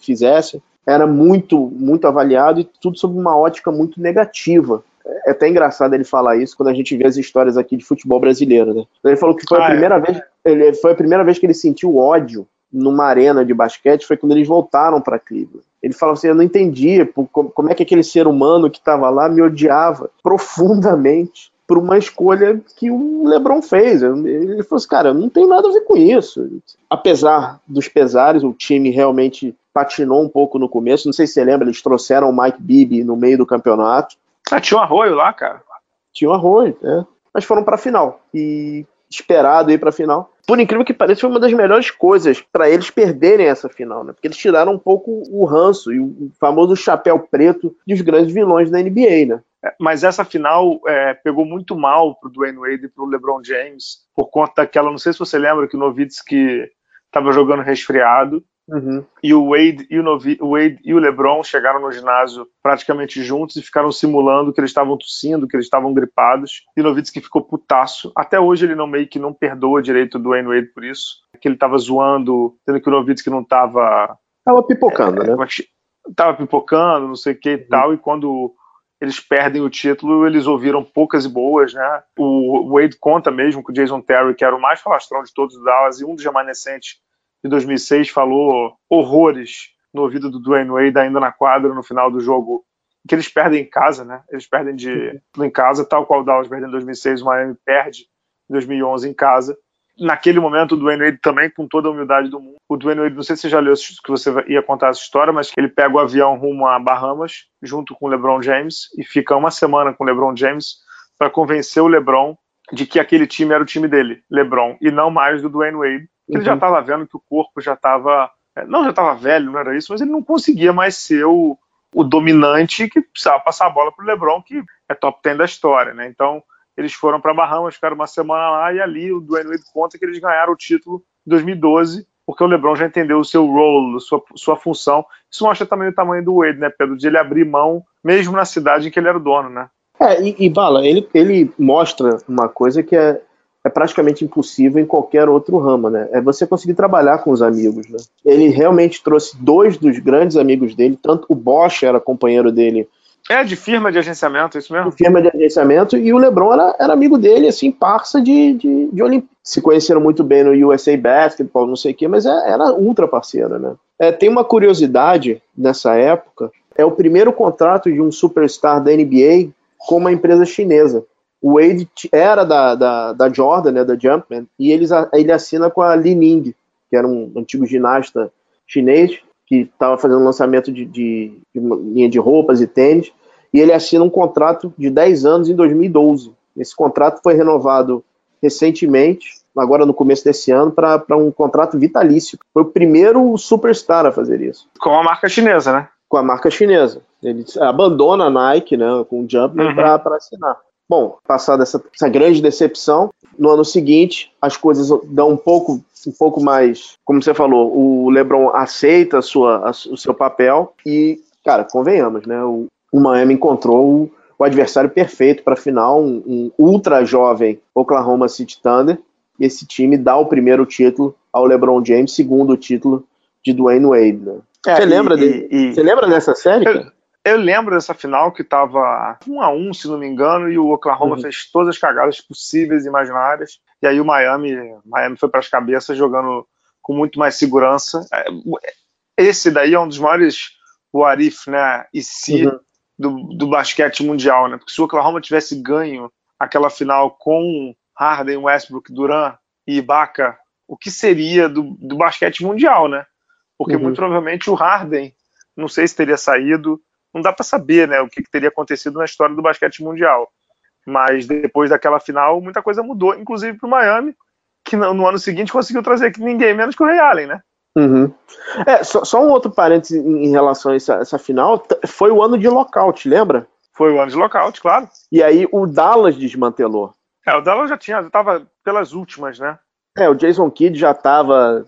fizesse, era muito, muito avaliado e tudo sob uma ótica muito negativa. É até engraçado ele falar isso quando a gente vê as histórias aqui de futebol brasileiro, né? Ele falou que foi ah, a é. primeira é. vez, ele, foi a primeira vez que ele sentiu ódio numa arena de basquete foi quando eles voltaram para Cleveland. Ele falou assim: Eu não entendia como é que aquele ser humano que estava lá me odiava profundamente por uma escolha que o LeBron fez. Ele falou assim: Cara, não tem nada a ver com isso. Apesar dos pesares, o time realmente patinou um pouco no começo. Não sei se você lembra, eles trouxeram o Mike Bibby no meio do campeonato. Ah, tinha um arroio lá, cara. Tinha um arroio, é. Mas foram para a final. E esperado ir para a final. Por incrível que pareça, foi uma das melhores coisas para eles perderem essa final, né? Porque eles tiraram um pouco o ranço e o famoso chapéu preto dos grandes vilões da NBA, né? É, mas essa final é, pegou muito mal pro Dwayne Wade e pro LeBron James por conta daquela, não sei se você lembra que o Nowitzki estava jogando resfriado Uhum. E o Wade e o, Novi, o Wade e o LeBron chegaram no ginásio praticamente juntos e ficaram simulando que eles estavam tossindo, que eles estavam gripados. E o Nowitzki ficou putaço. Até hoje ele não meio que não perdoa direito do Wayne Wade por isso. Que ele estava zoando, tendo que o Nowitzki não estava Tava pipocando, é, né? tava pipocando, não sei o que e uhum. tal, e quando eles perdem o título, eles ouviram poucas e boas, né? O Wade conta mesmo que o Jason Terry, que era o mais falastrão de todos os Dallas e um dos remanescentes de 2006, falou horrores no ouvido do Dwayne Wade ainda na quadra no final do jogo, que eles perdem em casa, né? Eles perdem de uhum. em casa, tal qual o Dallas perdeu em 2006, o Miami perde em 2011 em casa naquele momento o Dwayne Wade também, com toda a humildade do mundo. O Dwayne Wade, não sei se você já leu que você ia contar essa história, mas ele pega o avião rumo a Bahamas, junto com o LeBron James, e fica uma semana com o LeBron James para convencer o LeBron de que aquele time era o time dele, LeBron, e não mais do Dwayne Wade. Uhum. Ele já estava vendo que o corpo já estava. É, não já estava velho, não era isso, mas ele não conseguia mais ser o, o dominante que precisava passar a bola para o LeBron, que é top 10 da história, né? Então eles foram para Bahamas, ficaram uma semana lá e ali o Dwayne Wade conta que eles ganharam o título em 2012, porque o LeBron já entendeu o seu role, sua, sua função. Isso mostra também o tamanho do Wade, né, Pedro? De ele abrir mão, mesmo na cidade em que ele era o dono, né? É, e, e Bala, ele, ele mostra uma coisa que é, é praticamente impossível em qualquer outro ramo, né? É você conseguir trabalhar com os amigos, né? Ele realmente trouxe dois dos grandes amigos dele, tanto o Bosch era companheiro dele é, de firma de agenciamento, isso mesmo? De firma de agenciamento, e o LeBron era, era amigo dele, assim, parça de, de, de Olimpíada. Se conheceram muito bem no USA Basketball, não sei o quê, mas é, era ultra parceiro, né? É, tem uma curiosidade nessa época, é o primeiro contrato de um superstar da NBA com uma empresa chinesa. O Wade era da, da, da Jordan, né, da Jumpman, e eles, ele assina com a Li Ning, que era um antigo ginasta chinês, que estava fazendo lançamento de, de, de linha de roupas e tênis, e ele assina um contrato de 10 anos em 2012. Esse contrato foi renovado recentemente, agora no começo desse ano, para um contrato vitalício. Foi o primeiro superstar a fazer isso. Com a marca chinesa, né? Com a marca chinesa. Ele abandona a Nike, né, com o Jumpman, uhum. para assinar. Bom, passada essa, essa grande decepção, no ano seguinte, as coisas dão um pouco, um pouco mais, como você falou, o LeBron aceita a sua, a, o seu papel e, cara, convenhamos, né? O, o Miami encontrou o, o adversário perfeito para a final, um, um, ultra jovem Oklahoma City Thunder. E esse time dá o primeiro título ao LeBron James, segundo título de Dwayne Wade. Né? É, você, lembra e, e, você lembra dessa série? Eu, eu lembro dessa final que tava um a um, se não me engano, e o Oklahoma uhum. fez todas as cagadas possíveis e imaginárias. E aí o Miami, Miami foi para as cabeças jogando com muito mais segurança. É, esse daí é um dos maiores Warif, né? E se uhum. Do, do basquete mundial, né? Porque se o Oklahoma tivesse ganho aquela final com Harden, Westbrook, Durant e Ibaka, o que seria do, do basquete mundial, né? Porque uhum. muito provavelmente o Harden, não sei se teria saído, não dá para saber né, o que, que, teria acontecido na história do basquete mundial. Mas depois daquela final, muita coisa mudou, inclusive para o Miami, que no, no, ano seguinte conseguiu trazer ninguém menos que o Ray Allen, né? Uhum. É, só, só, um outro parênteses em relação a essa, essa final, foi o ano de lockout, lembra? Foi o ano de lockout, claro. E aí o Dallas desmantelou. É, o Dallas já tinha, já estava pelas últimas, né? É, o Jason Kidd já estava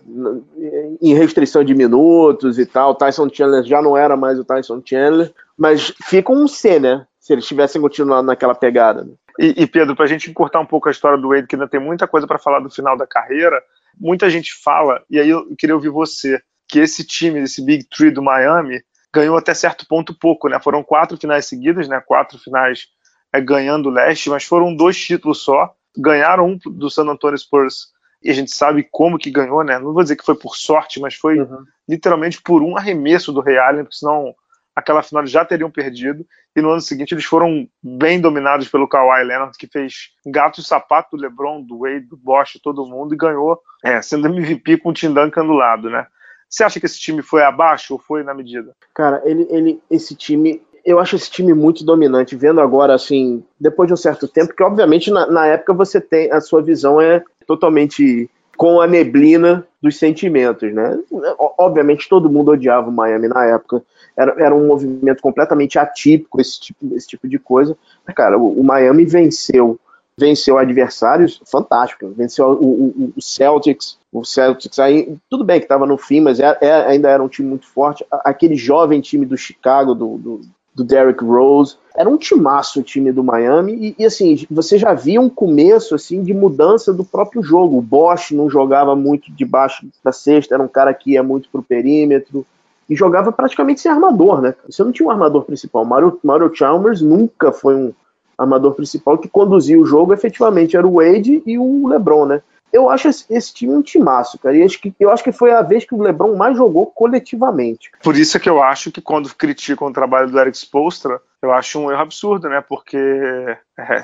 em restrição de minutos e tal. O Tyson Chandler já não era mais o Tyson Chandler. Mas fica um C, né? Se eles tivessem continuado naquela pegada. Né? E, e, Pedro, para a gente encurtar um pouco a história do Wade, que ainda tem muita coisa para falar do final da carreira, muita gente fala, e aí eu queria ouvir você, que esse time, esse Big Three do Miami, ganhou até certo ponto pouco, né? Foram quatro finais seguidas, né? Quatro finais é, ganhando o leste, mas foram dois títulos só. Ganharam um do San Antonio Spurs e a gente sabe como que ganhou, né? Não vou dizer que foi por sorte, mas foi uhum. literalmente por um arremesso do Real, porque senão aquela final eles já teriam perdido. E no ano seguinte eles foram bem dominados pelo Kawhi Leonard, que fez gato e sapato do LeBron, do Wade, do Bosch, todo mundo e ganhou, é, sendo MVP com o Tim Duncan do lado, né? Você acha que esse time foi abaixo ou foi na medida? Cara, ele, ele, esse time, eu acho esse time muito dominante, vendo agora, assim, depois de um certo tempo, que obviamente na, na época você tem, a sua visão é totalmente com a neblina dos sentimentos, né? Obviamente todo mundo odiava o Miami na época, era, era um movimento completamente atípico esse tipo, esse tipo de coisa. Cara, o, o Miami venceu venceu adversários fantásticos, venceu o, o, o, Celtics, o Celtics aí, tudo bem que estava no fim, mas é, é, ainda era um time muito forte, aquele jovem time do Chicago, do, do, do Derrick Rose. Era um timaço o time do Miami e, e, assim, você já via um começo assim de mudança do próprio jogo. O Bosch não jogava muito debaixo da cesta, era um cara que ia muito pro perímetro. e jogava praticamente sem armador, né? Você não tinha um armador principal. Mario, Mario Chalmers nunca foi um armador principal que conduzia o jogo efetivamente era o Wade e o LeBron, né? Eu acho esse, esse time um timaço, cara. E acho que, eu acho que foi a vez que o LeBron mais jogou coletivamente. Por isso é que eu acho que quando criticam o trabalho do Eric Spoelstra, eu acho um erro absurdo, né? Porque é,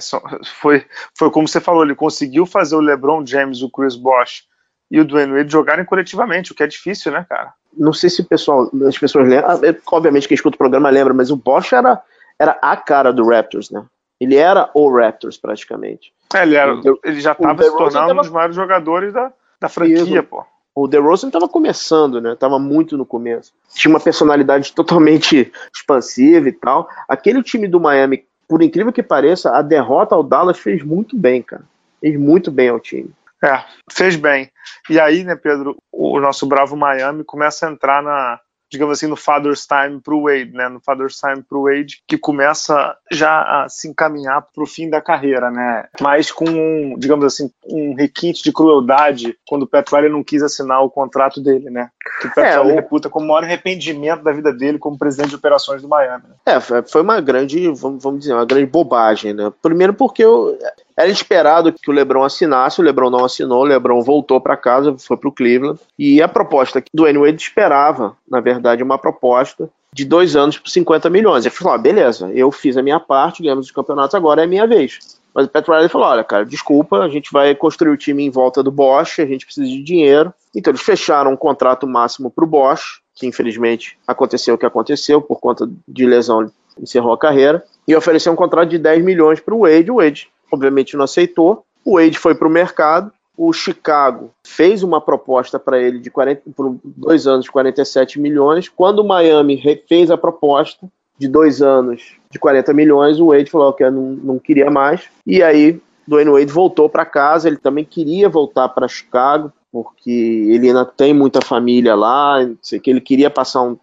foi, foi como você falou, ele conseguiu fazer o LeBron James, o Chris Bosh e o Dwayne Wade jogarem coletivamente, o que é difícil, né, cara? Não sei se pessoal, as pessoas lembram, ah, obviamente quem escuta o programa lembra, mas o Bosch era, era a cara do Raptors, né? Ele era o Raptors praticamente. É, ele, era, ele já estava se tornando tava... um dos maiores jogadores da, da franquia, Isso. pô. O DeRozan estava começando, né? Tava muito no começo. Tinha uma personalidade totalmente expansiva e tal. Aquele time do Miami, por incrível que pareça, a derrota ao Dallas fez muito bem, cara. Fez muito bem ao time. É, fez bem. E aí, né, Pedro, o nosso bravo Miami começa a entrar na, digamos assim, no Father's Time para o Wade, né? No Father's Time para o Wade, que começa já a se encaminhar para o fim da carreira, né? Mas com, um, digamos assim, um requinte de crueldade quando o Pat Riley não quis assinar o contrato dele, né? Que o Pat é, Riley o... reputa como o maior arrependimento da vida dele como presidente de operações do Miami. Né? É, foi uma grande, vamos dizer, uma grande bobagem, né? Primeiro porque eu, era esperado que o LeBron assinasse, o LeBron não assinou, o LeBron voltou para casa, foi para o Cleveland. E a proposta do Wade esperava, na verdade, uma proposta de dois anos por 50 milhões. Ele falou: ah, beleza, eu fiz a minha parte, ganhamos os campeonatos, agora é minha vez. Mas o Pat Riley falou: olha, cara, desculpa, a gente vai construir o time em volta do Bosch, a gente precisa de dinheiro. Então eles fecharam um contrato máximo para o Bosch, que infelizmente aconteceu o que aconteceu, por conta de lesão, encerrou a carreira, e ofereceu um contrato de 10 milhões para o Wade. O Wade obviamente não aceitou. O Wade foi para o mercado. O Chicago fez uma proposta para ele de 40, por dois anos de 47 milhões. Quando o Miami fez a proposta de dois anos de 40 milhões, o Wade falou que não, não queria mais. E aí, Dwayne Wade voltou para casa. Ele também queria voltar para Chicago, porque ele ainda tem muita família lá. Sei que ele queria passar um,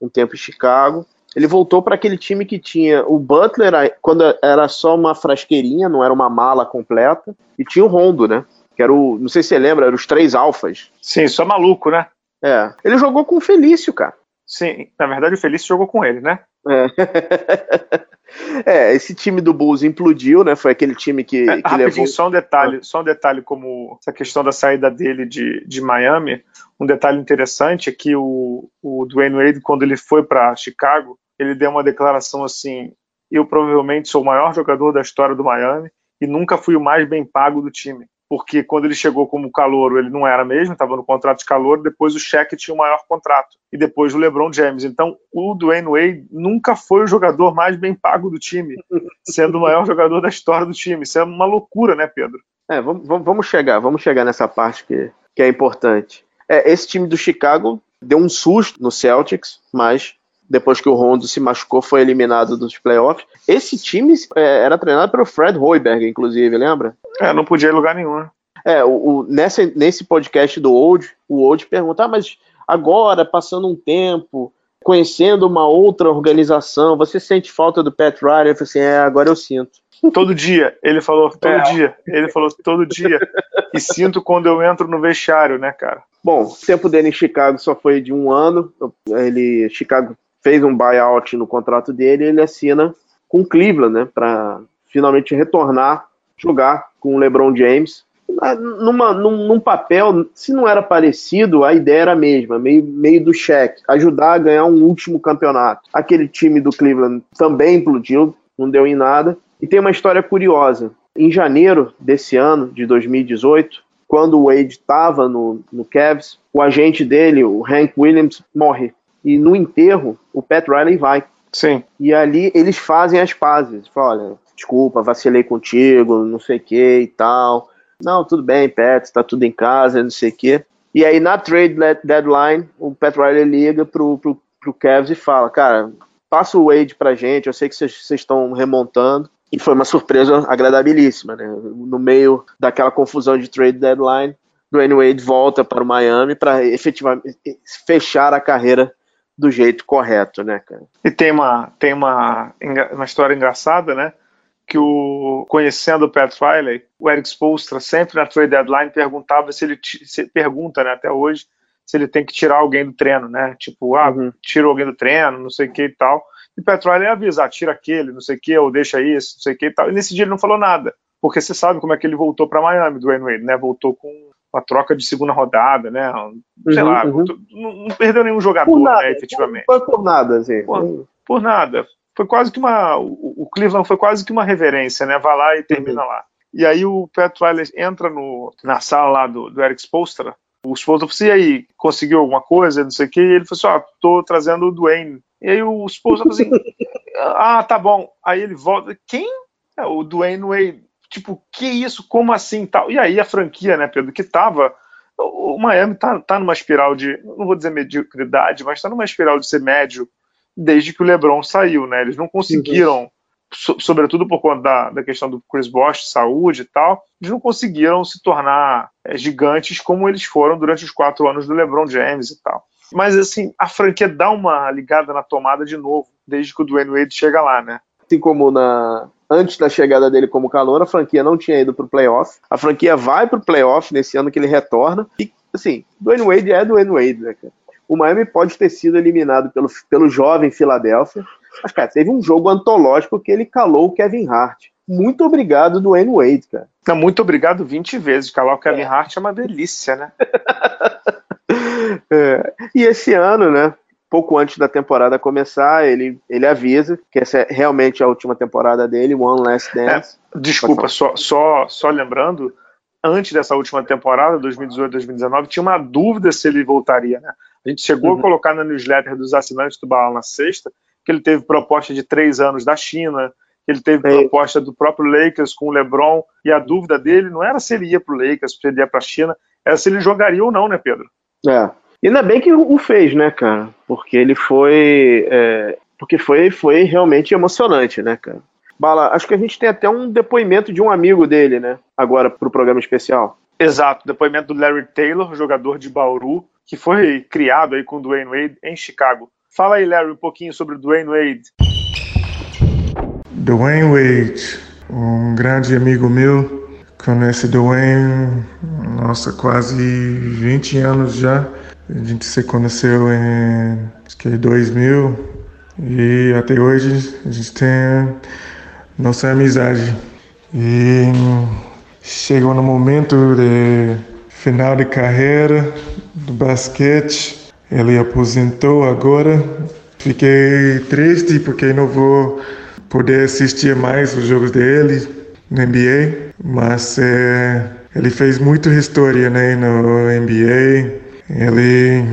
um tempo em Chicago. Ele voltou para aquele time que tinha o Butler, quando era só uma frasqueirinha, não era uma mala completa, e tinha o Rondo, né? Que era o. Não sei se você lembra, eram os três alfas. Sim, só maluco, né? É. Ele jogou com o Felício, cara. Sim, na verdade o Felício jogou com ele, né? É. é, esse time do Bulls implodiu, né? Foi aquele time que, é, que levou... só um detalhe, só um detalhe como essa questão da saída dele de, de Miami. Um detalhe interessante é que o, o Dwayne Wade, quando ele foi para Chicago, ele deu uma declaração assim: eu provavelmente sou o maior jogador da história do Miami e nunca fui o mais bem pago do time. Porque quando ele chegou como calouro, ele não era mesmo, estava no contrato de calor, depois o Shaq tinha o maior contrato, e depois o LeBron James. Então, o Dwayne Wade nunca foi o jogador mais bem pago do time, sendo o maior jogador da história do time. Isso é uma loucura, né, Pedro? É, vamos, vamos chegar, vamos chegar nessa parte que, que é importante. É, esse time do Chicago deu um susto no Celtics, mas depois que o Rondo se machucou, foi eliminado dos playoffs. Esse time é, era treinado pelo Fred Hoiberg, inclusive, lembra? É, não podia ir lugar nenhum. Né? É, o, o, nessa, nesse podcast do Old, o Old pergunta, ah, mas agora, passando um tempo, conhecendo uma outra organização, você sente falta do Pat Riley? Eu falei assim, é, agora eu sinto. Todo dia, ele falou todo é. dia, ele falou todo dia. E sinto quando eu entro no vestiário, né, cara? Bom, o tempo dele em Chicago só foi de um ano. Ele, Chicago fez um buyout no contrato dele e ele assina com Cleveland, né, para finalmente retornar, jogar com o LeBron James. Numa, num, num, papel, se não era parecido, a ideia era a mesma, meio, meio do cheque, ajudar a ganhar um último campeonato. Aquele time do Cleveland também implodiu, não deu em nada. E tem uma história curiosa. Em janeiro desse ano, de 2018, quando o Wade estava no, no Cavs, o agente dele, o Hank Williams, morre. E no enterro, o Pat Riley vai. Sim. E ali eles fazem as pazes. Falam, olha, desculpa, vacilei contigo, não sei o que e tal. Não, tudo bem, Pat, tá tudo em casa, não sei o que. E aí na trade deadline, o Pat Riley liga pro, pro, pro Cavs e fala, cara, passa o Wade pra gente, eu sei que vocês estão remontando. E foi uma surpresa agradabilíssima, né? No meio daquela confusão de trade deadline, Dwayne Wade volta para o Miami para efetivamente fechar a carreira do jeito correto, né, cara? E tem uma, tem uma, uma história engraçada, né? Que o conhecendo o Pat Riley, o Eric Spoelstra sempre na trade deadline perguntava se ele se, pergunta, né, até hoje, se ele tem que tirar alguém do treino, né? Tipo, ah, uhum. tira alguém do treino, não sei o que e tal. E o Pat Riley avisa, ah, tira aquele, não sei o que, ou deixa isso, não sei o que e tal. E nesse dia ele não falou nada, porque você sabe como é que ele voltou para Miami, do Wayne Wade, né? Voltou com uma troca de segunda rodada, né? Sei uhum, lá, uhum. não, não, perdeu nenhum jogador, nada, né, efetivamente. Foi por nada, assim. Por, por, nada. Foi quase que uma. O, Cleveland foi quase que uma reverência, né? Vai lá e termina uhum. lá. E aí o Pat Riley entra no, na sala lá do, do Eric Spolstra. O Spolstra falou assim, e aí, conseguiu alguma coisa, não sei o quê? E ele falou assim, ó, oh, tô trazendo o Dwayne. E aí o Spolstra falou assim, ah, tá bom. Aí ele volta, quem? É, o Dwayne Wade. Tipo, que isso? Como assim? Tal? E aí a franquia, né, Pedro, que tava... O Miami tá, tá numa espiral de, não vou dizer mediocridade, mas tá numa espiral de ser médio desde que o LeBron saiu, né? Eles não conseguiram so, sobretudo por conta da, da questão do Chris Bosh, saúde e tal, eles não conseguiram se tornar é, gigantes como eles foram durante os quatro anos do LeBron James e tal. Mas assim, a franquia dá uma ligada na tomada de novo, desde que o Dwayne Wade chega lá, né? Assim como na, antes da chegada dele como calor, a franquia não tinha ido para o playoff. A franquia vai para o playoff nesse ano que ele retorna. E, assim, Dwayne Wade é Dwayne Wade, né, cara? O Miami pode ter sido eliminado pelo, pelo jovem Filadélfia, mas, cara, teve um jogo antológico que ele calou o Kevin Hart. Muito obrigado, Dwayne Wade, cara. Não, muito obrigado 20 vezes. Calar o Kevin é. Hart é uma delícia, né? é. E esse ano, né? Pouco antes da temporada começar, ele, ele avisa que essa é realmente a última temporada dele, One Last é, Dance. É, desculpa, só, só, só lembrando, antes dessa última temporada, 2018-2019, tinha uma dúvida se ele voltaria, né? A gente chegou uhum. a colocar na newsletter dos assinantes do Bala na sexta que ele teve proposta de três anos da China, que ele teve é. proposta do próprio Lakers com o LeBron, e a dúvida dele não era se ele ia para o Lakers, se ele ia para a China, era se ele jogaria ou não, né, Pedro? É. Ainda bem que o fez, né, cara? Porque ele foi. É, porque foi, foi realmente emocionante, né, cara? Bala, acho que a gente tem até um depoimento de um amigo dele, né? Agora para o programa especial. Exato, depoimento do Larry Taylor, jogador de Bauru, que foi criado aí com o Dwayne Wade em Chicago. Fala aí, Larry, um pouquinho sobre o Dwayne Wade. Dwayne Wade, um grande amigo meu. Conhece Dwayne, nossa, quase 20 anos já. A gente se conheceu em acho que 2000 e até hoje a gente tem nossa amizade. E chegou no momento de final de carreira do basquete ele aposentou agora. Fiquei triste porque não vou poder assistir mais os jogos dele no NBA, mas é, ele fez muita história né, no NBA. Ele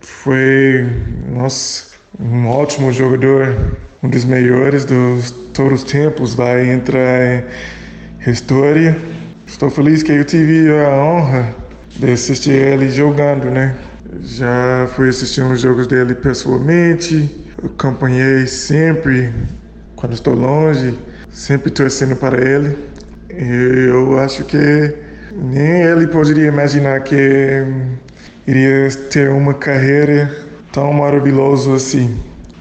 foi, nossa, um ótimo jogador, um dos melhores dos todos os tempos, vai entrar em história. Estou feliz que eu tive a honra de assistir ele jogando, né? Já fui assistir os jogos dele pessoalmente, acompanhei sempre, quando estou longe, sempre torcendo para ele. E eu acho que nem ele poderia imaginar que iria ter uma carreira tão maravilhosa assim.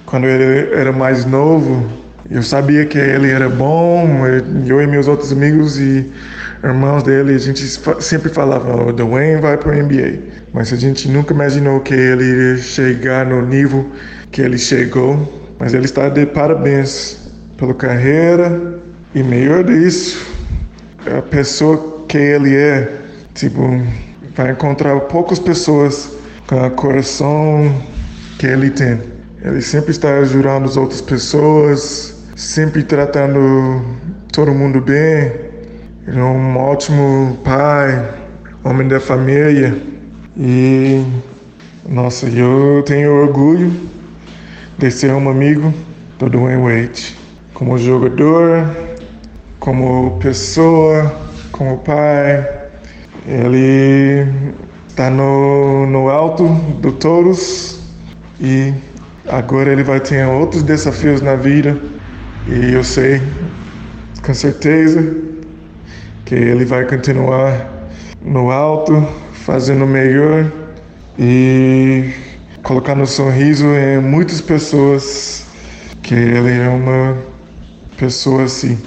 Quando ele era mais novo, eu sabia que ele era bom, eu e meus outros amigos e irmãos dele, a gente sempre falava, o Dwayne vai para o NBA. Mas a gente nunca imaginou que ele iria chegar no nível que ele chegou. Mas ele está de parabéns pela carreira e melhor disso, a pessoa que ele é, tipo, vai encontrar poucas pessoas com o coração que ele tem. Ele sempre está ajudando as outras pessoas, sempre tratando todo mundo bem. Ele é um ótimo pai, homem da família. E, nossa, eu tenho orgulho de ser um amigo do Dwayne Wade. Como jogador, como pessoa, como pai. Ele está no, no alto do todos e agora ele vai ter outros desafios na vida. E eu sei, com certeza, que ele vai continuar no alto, fazendo melhor e colocando um sorriso em muitas pessoas, que ele é uma pessoa assim.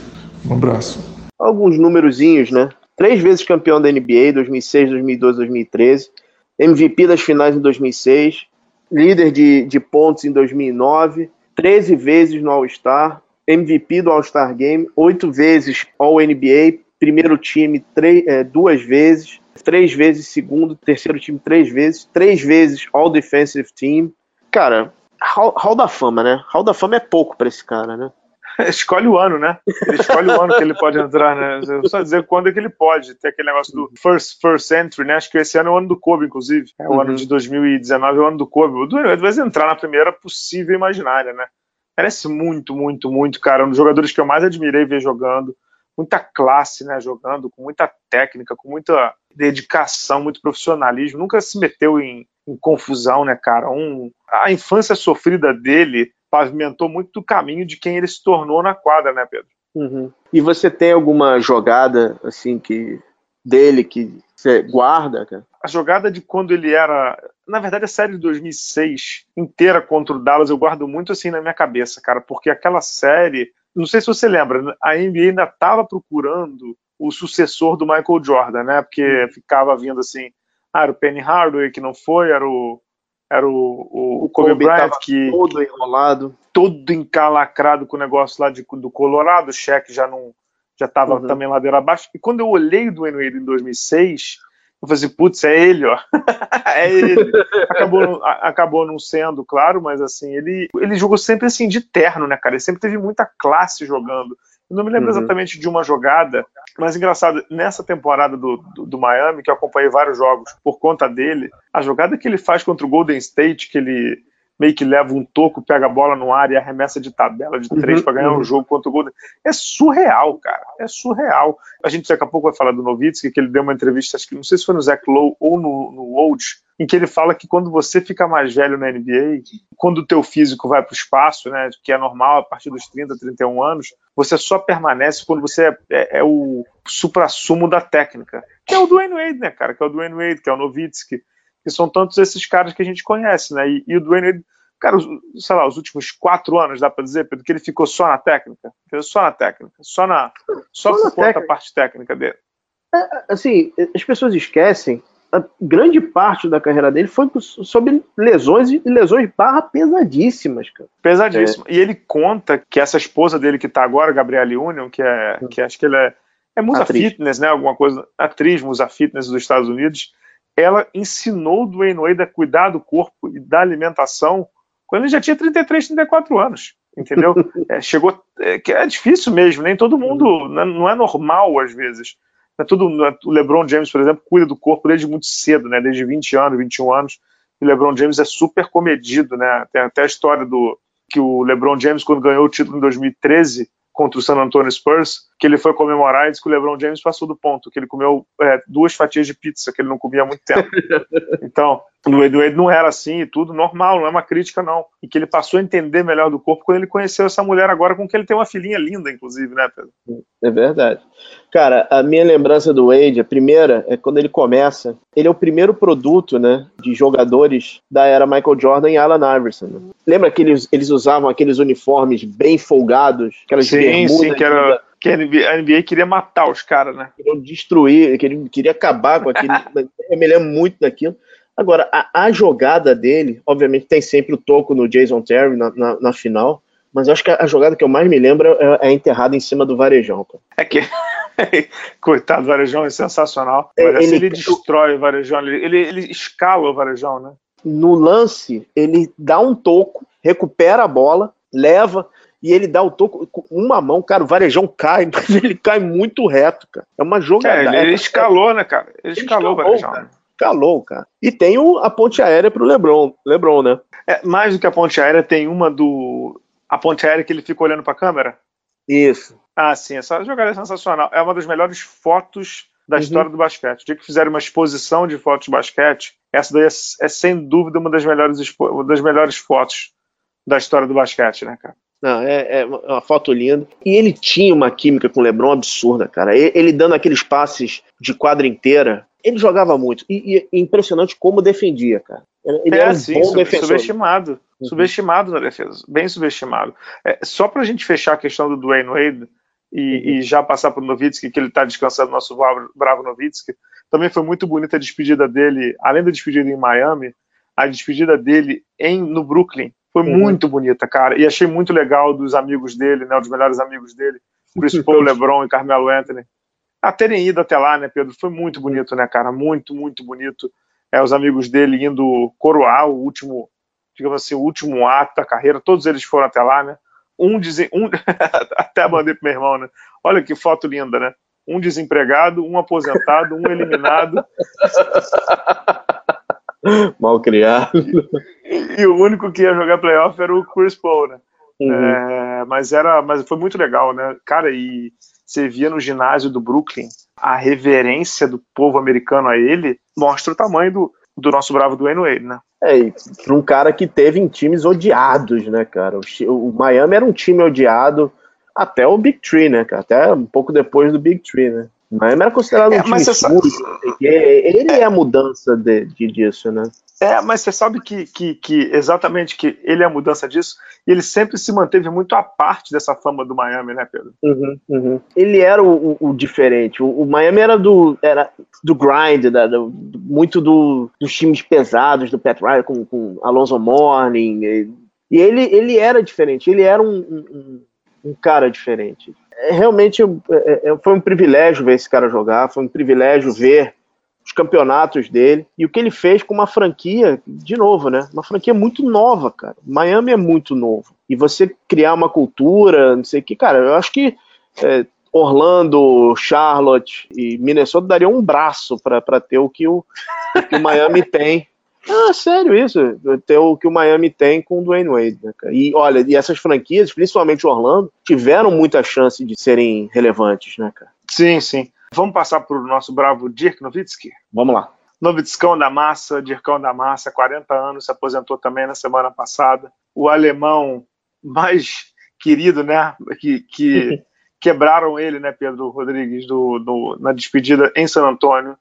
Um abraço. Alguns númerozinhos, né? Três vezes campeão da NBA, 2006, 2012, 2013. MVP das finais em 2006, líder de, de pontos em 2009, 13 vezes no All-Star, MVP do All-Star Game, oito vezes All-NBA, primeiro time três, é, duas vezes, três vezes segundo, terceiro time três vezes, três vezes All-Defensive Team. Cara, Hall, Hall da Fama, né? Hall da Fama é pouco para esse cara, né? escolhe o ano, né? Ele escolhe o ano que ele pode entrar, né? Só dizer quando é que ele pode. Tem aquele negócio do first, first entry, né? Acho que esse ano é o ano do Kobe, inclusive. É o uhum. ano de 2019 é o ano do Kobe. O Dwayne vai entrar na primeira possível imaginária, né? Merece muito, muito, muito, cara. Um dos jogadores que eu mais admirei ver jogando. Muita classe, né? Jogando, com muita técnica, com muita dedicação, muito profissionalismo. Nunca se meteu em, em confusão, né, cara? Um, a infância sofrida dele pavimentou muito do caminho de quem ele se tornou na quadra, né, Pedro? Uhum. E você tem alguma jogada assim que dele que você guarda, cara? A jogada de quando ele era, na verdade a série de 2006 inteira contra o Dallas eu guardo muito assim na minha cabeça, cara, porque aquela série, não sei se você lembra, a NBA ainda estava procurando o sucessor do Michael Jordan, né? Porque uhum. ficava vindo assim, ah, era o Penny Hardaway que não foi, era o era o, o, o Kobe, Kobe Bryant que todo enrolado, todo encalacrado com o negócio lá de, do Colorado, o cheque já não já estava uhum. também ladeira abaixo. E quando eu olhei do Wade em 2006, eu falei assim, putz, é ele, ó. é ele. acabou, acabou não sendo, claro, mas assim, ele, ele jogou sempre assim de terno, né, cara? Ele sempre teve muita classe jogando. Eu não me lembro uhum. exatamente de uma jogada, mas engraçado, nessa temporada do, do, do, Miami, que eu acompanhei vários jogos por conta dele, a jogada que ele faz contra o Golden State, que ele meio que leva um toco, pega a bola no ar e arremessa de tabela de três uhum, para ganhar uhum. um jogo contra o Golden. É surreal, cara. É surreal. A gente daqui a pouco vai falar do Novitsky, que ele deu uma entrevista, acho que não sei se foi no Zach Lowe ou no, no Old, em que ele fala que quando você fica mais velho na NBA, quando o teu físico vai para o espaço, né, que é normal a partir dos 30, 31 anos, você só permanece quando você é, é, é o supra-sumo da técnica, que é o Dwayne Wade, né, cara, que é o Dwayne Wade, que é o Nowitzki, que são tantos esses caras que a gente conhece, né, e, e o Dwayne Wade, cara, sei lá, os últimos quatro anos, dá para dizer, Pedro, que ele ficou só na técnica, só na técnica, só na, só, só por conta da parte técnica dele. É, assim, as pessoas esquecem a grande parte da carreira dele foi sobre lesões e lesões barra pesadíssimas, cara. Pesadíssimo. É. E ele conta que essa esposa dele que tá agora, Gabriele Union, que é, que acho que ele é, é musa atriz. fitness, né? Alguma coisa, atriz musa fitness dos Estados Unidos. Ela ensinou o Dwayne Wade a cuidar do corpo e da alimentação quando ele já tinha 33, 34 anos. Entendeu? é, chegou. É, que é difícil mesmo, nem todo mundo. Uhum. Não é normal às vezes é tudo, é, o LeBron James, por exemplo, cuida do corpo desde muito cedo, né? Desde 20 anos, 21 anos. E o LeBron James é super comedido, né? Tem até a história do que o LeBron James, quando ganhou o título em 2013 contra o San Antonio Spurs, que ele foi comemorar e disse que o LeBron James passou do ponto, que ele comeu é, duas fatias de pizza, que ele não comia há muito tempo. Então, o Wade não era assim e tudo, normal, não é uma crítica, não. E que ele passou a entender melhor do corpo quando ele conheceu essa mulher agora, com que ele tem uma filhinha linda, inclusive, né, Pedro? É verdade. Cara, a minha lembrança do Wade, a primeira, é quando ele começa. Ele é o primeiro produto, né, de jogadores da era Michael Jordan e Allen Iverson. Né? Lembra que eles, eles usavam aqueles uniformes bem folgados? Aquelas sim, sim, que era que a NBA, a NBA, queria matar os caras, né? Queria destruir, queria, queria acabar com aquele. eu me lembro muito daquilo. Agora, a, a, jogada dele, obviamente tem sempre o toco no Jason Terry na, na, na final, mas acho que a, a, jogada que eu mais me lembro é, é enterrada em cima do Varejão. Cara. É que. Coitado, o Varejão é sensacional. É, mas assim, ele, ele destrói o Varejão, ele, ele, ele escala o Varejão, né? No lance, ele dá um toco, recupera a bola, leva, e ele dá o toco com uma mão, cara, o varejão cai, mas ele cai muito reto, cara. É uma jogada. É, ele, ele escalou, né, cara? Ele, ele escalou, escalou o varejão. Cara calou, cara. E tem o, a ponte aérea pro Lebron, Lebron, né? É, mais do que a ponte aérea, tem uma do. A ponte aérea que ele fica olhando pra câmera? Isso. Ah, sim, essa jogada é sensacional. É uma das melhores fotos da uhum. história do basquete. O dia que fizeram uma exposição de fotos de basquete, essa daí é, é sem dúvida uma das melhores, uma das melhores fotos da história do basquete, né, cara? Não, é, é, uma foto linda. E ele tinha uma química com o Lebron absurda, cara. Ele, ele dando aqueles passes de quadra inteira ele jogava muito. E, e impressionante como defendia, cara. Ele é, era um sim, bom defensor. subestimado. Uhum. Subestimado na defesa. Bem subestimado. É, só pra gente fechar a questão do Dwayne Wade e, uhum. e já passar pro Novitsky, que ele tá descansando, nosso bravo, bravo Novitsky, Também foi muito bonita a despedida dele, além da despedida em Miami, a despedida dele em no Brooklyn foi uhum. muito bonita, cara. E achei muito legal dos amigos dele, né, dos melhores amigos dele, Chris Paul, LeBron e Carmelo Anthony, a terem ido até lá, né, Pedro? Foi muito bonito, né, cara? Muito, muito bonito. É, os amigos dele indo coroar o último, digamos assim, o último ato da carreira. Todos eles foram até lá, né? Um dizem, um até mandei pro meu irmão, né? Olha que foto linda, né? Um desempregado, um aposentado, um eliminado. Mal criado. E, e, o único que ia jogar playoff era o Chris Paul, né? Uhum. É, mas era, mas foi muito legal, né? Cara, e você via no ginásio do Brooklyn a reverência do povo americano a ele mostra o tamanho do, do nosso bravo Dwayne Wade, né? É, para um cara que teve em times odiados, né, cara? O, o, Miami era um time odiado até o Big Tree, né, cara? Até um pouco depois do Big Tree, né? Miami era considerado um é, time sujo, ele é a mudança de, de, disso, né? É, mas você sabe que, que, que, exatamente que ele é a mudança disso, e ele sempre se manteve muito à parte dessa fama do Miami, né, Pedro? Uhum, uhum. Ele era o, o, o diferente. O, o, Miami era do, era do grind, da, do, muito do, dos times pesados do Pat Riley com, com Alonso Morning. E, e, ele, ele era diferente, ele era um, um, um cara diferente. É, realmente é, é, foi um privilégio ver esse cara jogar, foi um privilégio ver os campeonatos dele e o que ele fez com uma franquia, de novo, né? Uma franquia muito nova, cara. Miami é muito novo. E você criar uma cultura, não sei o que, cara, eu acho que é, Orlando, Charlotte e Minnesota dariam um braço para ter o que o, o que o Miami tem. Ah, sério isso, ter o que o Miami tem com o Dwayne Wade, né, cara? E olha, e essas franquias, principalmente Orlando, tiveram muita chance de serem relevantes, né, cara? Sim, sim. Vamos passar para o nosso bravo Dirk Nowitzki? Vamos lá. Nowitzkão da Massa, Dirkão da Massa, 40 anos, se aposentou também na semana passada. O alemão mais querido, né? Que, que quebraram ele, né, Pedro Rodrigues, do, do, na despedida em San Antônio,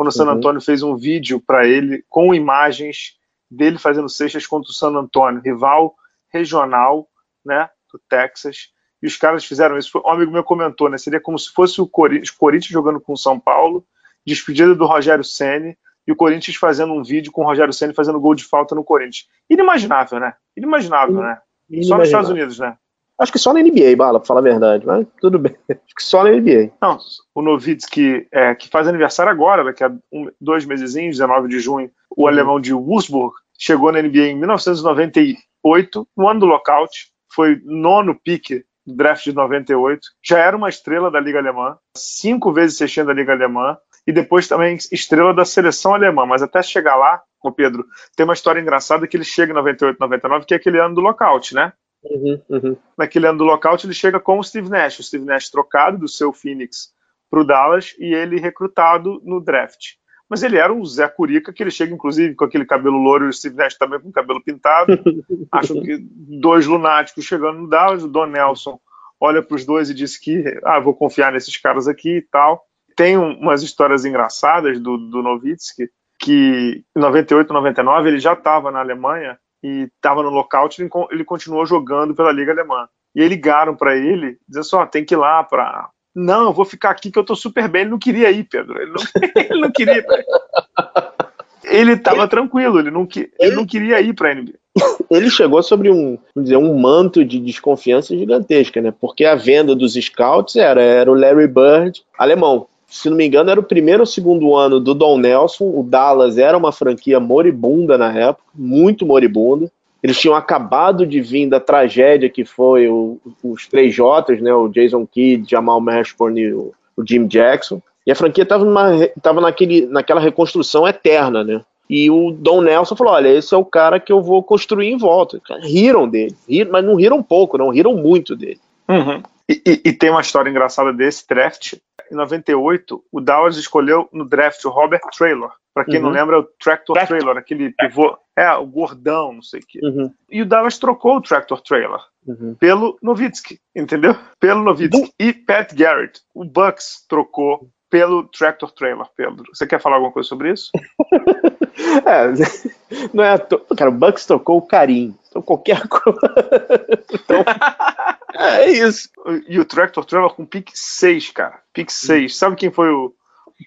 quando o San uhum. Antônio fez um vídeo para ele com imagens dele fazendo cestas contra o San Antônio, rival regional, né, do Texas e os caras fizeram isso. Um amigo meu comentou, né? Seria como se fosse o Corinthians jogando com o São Paulo, despedida do Rogério Ceni e o Corinthians fazendo um vídeo com o Rogério Ceni fazendo gol de falta no Corinthians. Inimaginável, né? Inimaginável, né? Só nos Estados Unidos, né? Acho que só na NBA, Bala, pra falar a verdade, mas tudo bem. Acho que só na NBA. Não, o Novitsky, é, que faz aniversário agora, daqui a um, dois meses, 19 de junho, o uhum. alemão de Wurzburg, chegou na NBA em 1998, no ano do lockout, foi nono pique draft de 98, já era uma estrela da Liga Alemã, cinco vezes sextinha da Liga Alemã, e depois também estrela da seleção alemã. Mas até chegar lá, o Pedro, tem uma história engraçada que ele chega em 98, 99, que é aquele ano do lockout, né? Uhum, uhum. Naquele ano do lockout, ele chega com o Steve Nash, o Steve Nash trocado do seu Phoenix para o Dallas e ele recrutado no draft. Mas ele era um Zé Curica, que ele chega, inclusive, com aquele cabelo louro e o Steve Nash também com cabelo pintado. Acho que dois lunáticos chegando no Dallas. O Don Nelson olha para os dois e diz que ah, vou confiar nesses caras aqui e tal. Tem umas histórias engraçadas do, do Nowitzki, que em 98, 99 ele já estava na Alemanha e estava no lockout, ele, ele continuou jogando pela Liga Alemã. E aí ligaram para ele, dizendo assim, tem que ir lá para não, eu vou ficar aqui que eu tô super bem. Ele não queria ir, Pedro. Ele não, ele não queria. Ele estava tranquilo, ele não, ele não queria ir para a NBA. Ele chegou sobre um, dizer, um manto de desconfiança gigantesca, né? Porque a venda dos scouts era, era o Larry Bird alemão. Se não me engano, era o primeiro ou segundo ano do Don Nelson. O Dallas era uma franquia moribunda na época, muito moribunda. Eles tinham acabado de vir da tragédia que foi o, os três Jotas, né? O Jason Kidd, Jamal Mashburn e o, o Jim Jackson. E a franquia estava naquela reconstrução eterna, né? E o Don Nelson falou: olha, esse é o cara que eu vou construir em volta. Riram dele, riram, mas não riram pouco, não, riram muito dele. Uhum. E, e, e, tem uma história engraçada desse draft. Em 98, o Dallas escolheu no draft o Robert Traylor. Para quem uhum. não lembra, é o Tractor, Tractor. Trailer, aquele pivô. É, o gordão, não sei o quê. Uhum. E o Dallas trocou o Tractor Trailer uhum. pelo Novitsky, entendeu? Pelo Novitsky. E Pat Garrett, o Bucks trocou pelo Tractor Trailer, Pedro. Você quer falar alguma coisa sobre isso? é, não é to... Cara, o Bucks trocou o carinho. Então qualquer coisa. então, é isso. E o Tractor Trailer com pick 6, cara. Pick 6. Sabe quem foi o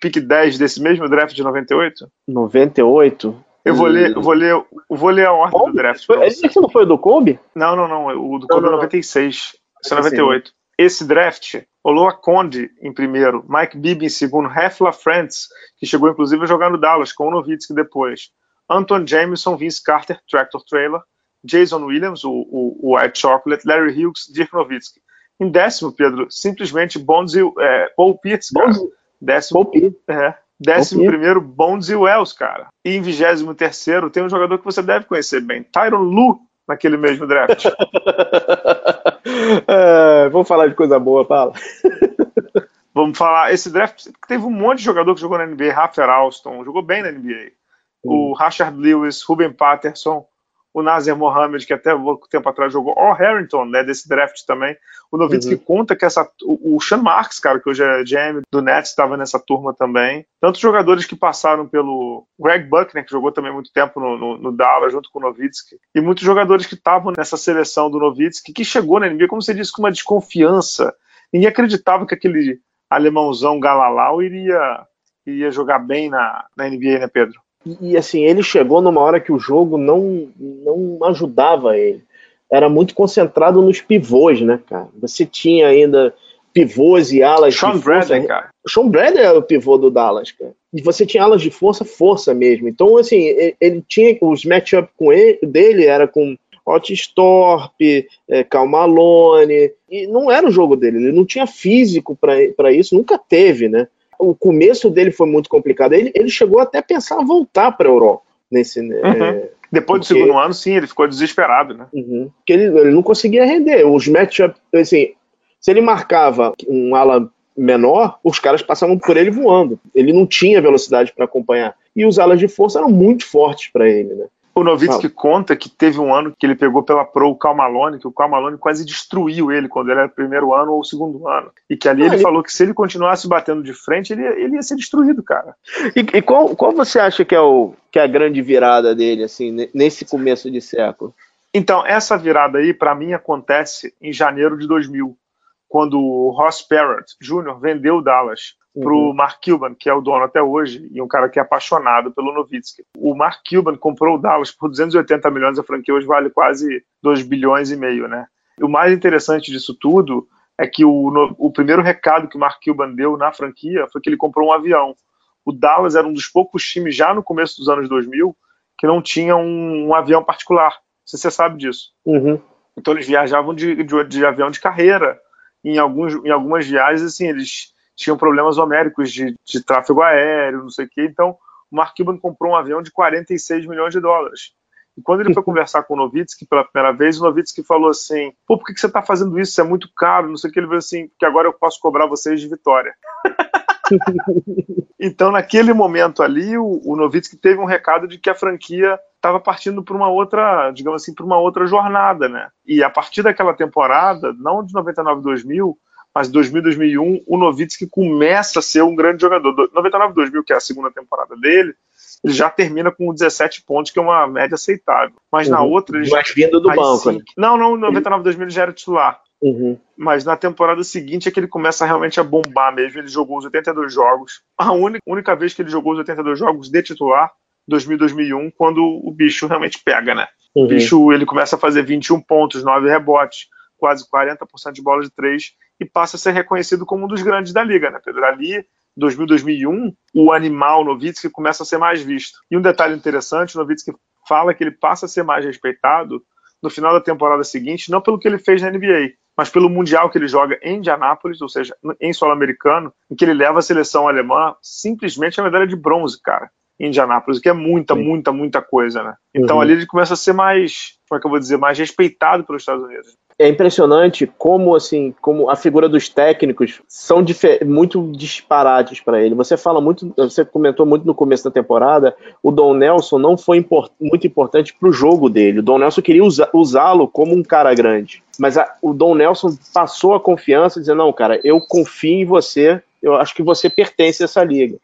pick 10 desse mesmo draft de 98? 98? Eu vou ler, eu vou ler, eu vou ler a ordem Kobe? do draft. Esse não foi o do Kobe? Não, não, não. O do Kobe é 96. Esse é 98. Esse draft, Oloa Conde em primeiro, Mike Bibby em segundo, Hefla Frantz, que chegou inclusive a jogar no Dallas, com o Nowitzki depois, Anton Jameson, Vince Carter, Tractor Trailer, Jason Williams, o, o, o White Chocolate, Larry Hughes, Dirk Nowitzki. Em décimo, Pedro, simplesmente Bonds e é, Paul Pierce, cara. Décimo, Paul é, décimo primeiro, Bonds e Wells, cara. E em vigésimo terceiro, tem um jogador que você deve conhecer bem, Tyron Lu, naquele mesmo draft. é, vamos falar de coisa boa, fala. vamos falar, esse draft teve um monte de jogador que jogou na NBA, Rafael Alston, jogou bem na NBA. Hum. O Rashard Lewis, Ruben Patterson, o Nazir Mohamed, que até pouco tempo atrás jogou, o Harrington, né, desse draft também. O Novitsky uhum. conta que essa, o, o Sean Marks, cara, que hoje é GM do Nets, estava nessa turma também. Tantos jogadores que passaram pelo Greg Buckner, que jogou também muito tempo no, no, no Dallas, junto com o Novitsky, e muitos jogadores que estavam nessa seleção do Novitsky, que chegou na NBA, como você disse, com uma desconfiança. Ninguém acreditava que aquele alemãozão Galalau iria, iria jogar bem na, na NBA, né, Pedro? E, assim, ele chegou numa hora que o jogo não, não ajudava ele. Era muito concentrado nos pivôs, né, cara? Você tinha ainda pivôs e alas Sean de Bradley, força. cara. Sean Bradley era o pivô do Dallas, cara. E você tinha alas de força, força mesmo. Então, assim, ele, ele tinha os matchup com ele, dele era com Otis Thorpe, é, Cal Malone, e não era o jogo dele, ele não tinha físico para isso, nunca teve, né? O começo dele foi muito complicado. Ele, ele chegou até a pensar em voltar para a Europa. Nesse, uhum. é, Depois porque, do segundo ano, sim, ele ficou desesperado, né? Uhum, porque ele, ele não conseguia render. Os matchups, assim, se ele marcava um ala menor, os caras passavam por ele voando. Ele não tinha velocidade para acompanhar. E os alas de força eram muito fortes para ele, né? O Novitsky conta que teve um ano que ele pegou pela Pro o Cal Malone, que o Cal Malone quase destruiu ele quando ele era primeiro ano ou segundo ano. E que ali ele, ele, falou que se ele continuasse batendo de frente, ele, ele ia ser destruído, cara. E, e, qual, qual você acha que é, o, que é a grande virada dele, assim, nesse começo de século? Então, essa virada aí, para mim, acontece em janeiro de 2000, quando o Ross Parrott Jr. vendeu o Dallas para o uhum. Mark Cuban, que é o dono até hoje, e um cara que é apaixonado pelo Nowitzki. O Mark Cuban comprou o Dallas por 280 milhões, a franquia hoje vale quase 2 bilhões e meio, né? E o mais interessante disso tudo é que o, no, o primeiro recado que o Mark Cuban deu na franquia foi que ele comprou um avião. O Dallas era um dos poucos times, já no começo dos anos 2000, que não tinha um, um avião particular. Se você sabe disso. Uhum. Então eles viajavam de, de, de avião de carreira. Em, alguns, em algumas viagens, assim, eles tinham problemas homéricos de, de tráfego aéreo, não sei o quê. Então, o Mark Cuban comprou um avião de 46 milhões de dólares. E quando ele foi conversar com o Novitsky pela primeira vez, o Novitsky falou assim: pô, por que, você está fazendo isso? Isso é muito caro, não sei o que. Ele falou assim: porque agora eu posso cobrar vocês de vitória. então, naquele momento ali, o, o Novitsky teve um recado de que a franquia estava partindo para uma outra, digamos assim, para uma outra jornada, né? E a partir daquela temporada, não de 99 2000, mas 2000, 2001, o Novitsky começa a ser um grande jogador. 99, 2000, que é a segunda temporada dele, ele já termina com 17 pontos, que é uma média aceitável. Mas uhum. na outra. Ele Mas vindo do banco, sim, né? Não, não, 99, 2000 ele já era titular. Uhum. Mas na temporada seguinte é que ele começa realmente a bombar mesmo. Ele jogou os 82 jogos. A única, única vez que ele jogou os 82 jogos de titular, 2000, 2001, quando o bicho realmente pega, né? Uhum. O bicho ele começa a fazer 21 pontos, 9 rebotes, quase 40% de bola de 3 e passa a ser reconhecido como um dos grandes da liga, né, Pedro? Ali, 2000, 2001, o animal Novitsky começa a ser mais visto. E um detalhe interessante, o Novitsky fala que ele passa a ser mais respeitado no final da temporada seguinte, não pelo que ele fez na NBA, mas pelo Mundial que ele joga em Indianápolis, ou seja, em solo americano, em que ele leva a seleção alemã simplesmente a medalha de bronze, cara, em Indianápolis, que é muita, Sim. muita, muita coisa, né? Então uhum. ali ele começa a ser mais, como é que eu vou dizer, mais respeitado pelos Estados Unidos é impressionante como assim, como a figura dos técnicos são muito disparates para ele. Você fala muito, você comentou muito no começo da temporada, o Don Nelson não foi import, muito importante para o jogo dele. O Don Nelson queria usá-lo como um cara grande, mas a, o Don Nelson passou a confiança, dizendo não, cara, eu confio em você, eu acho que você pertence a essa liga.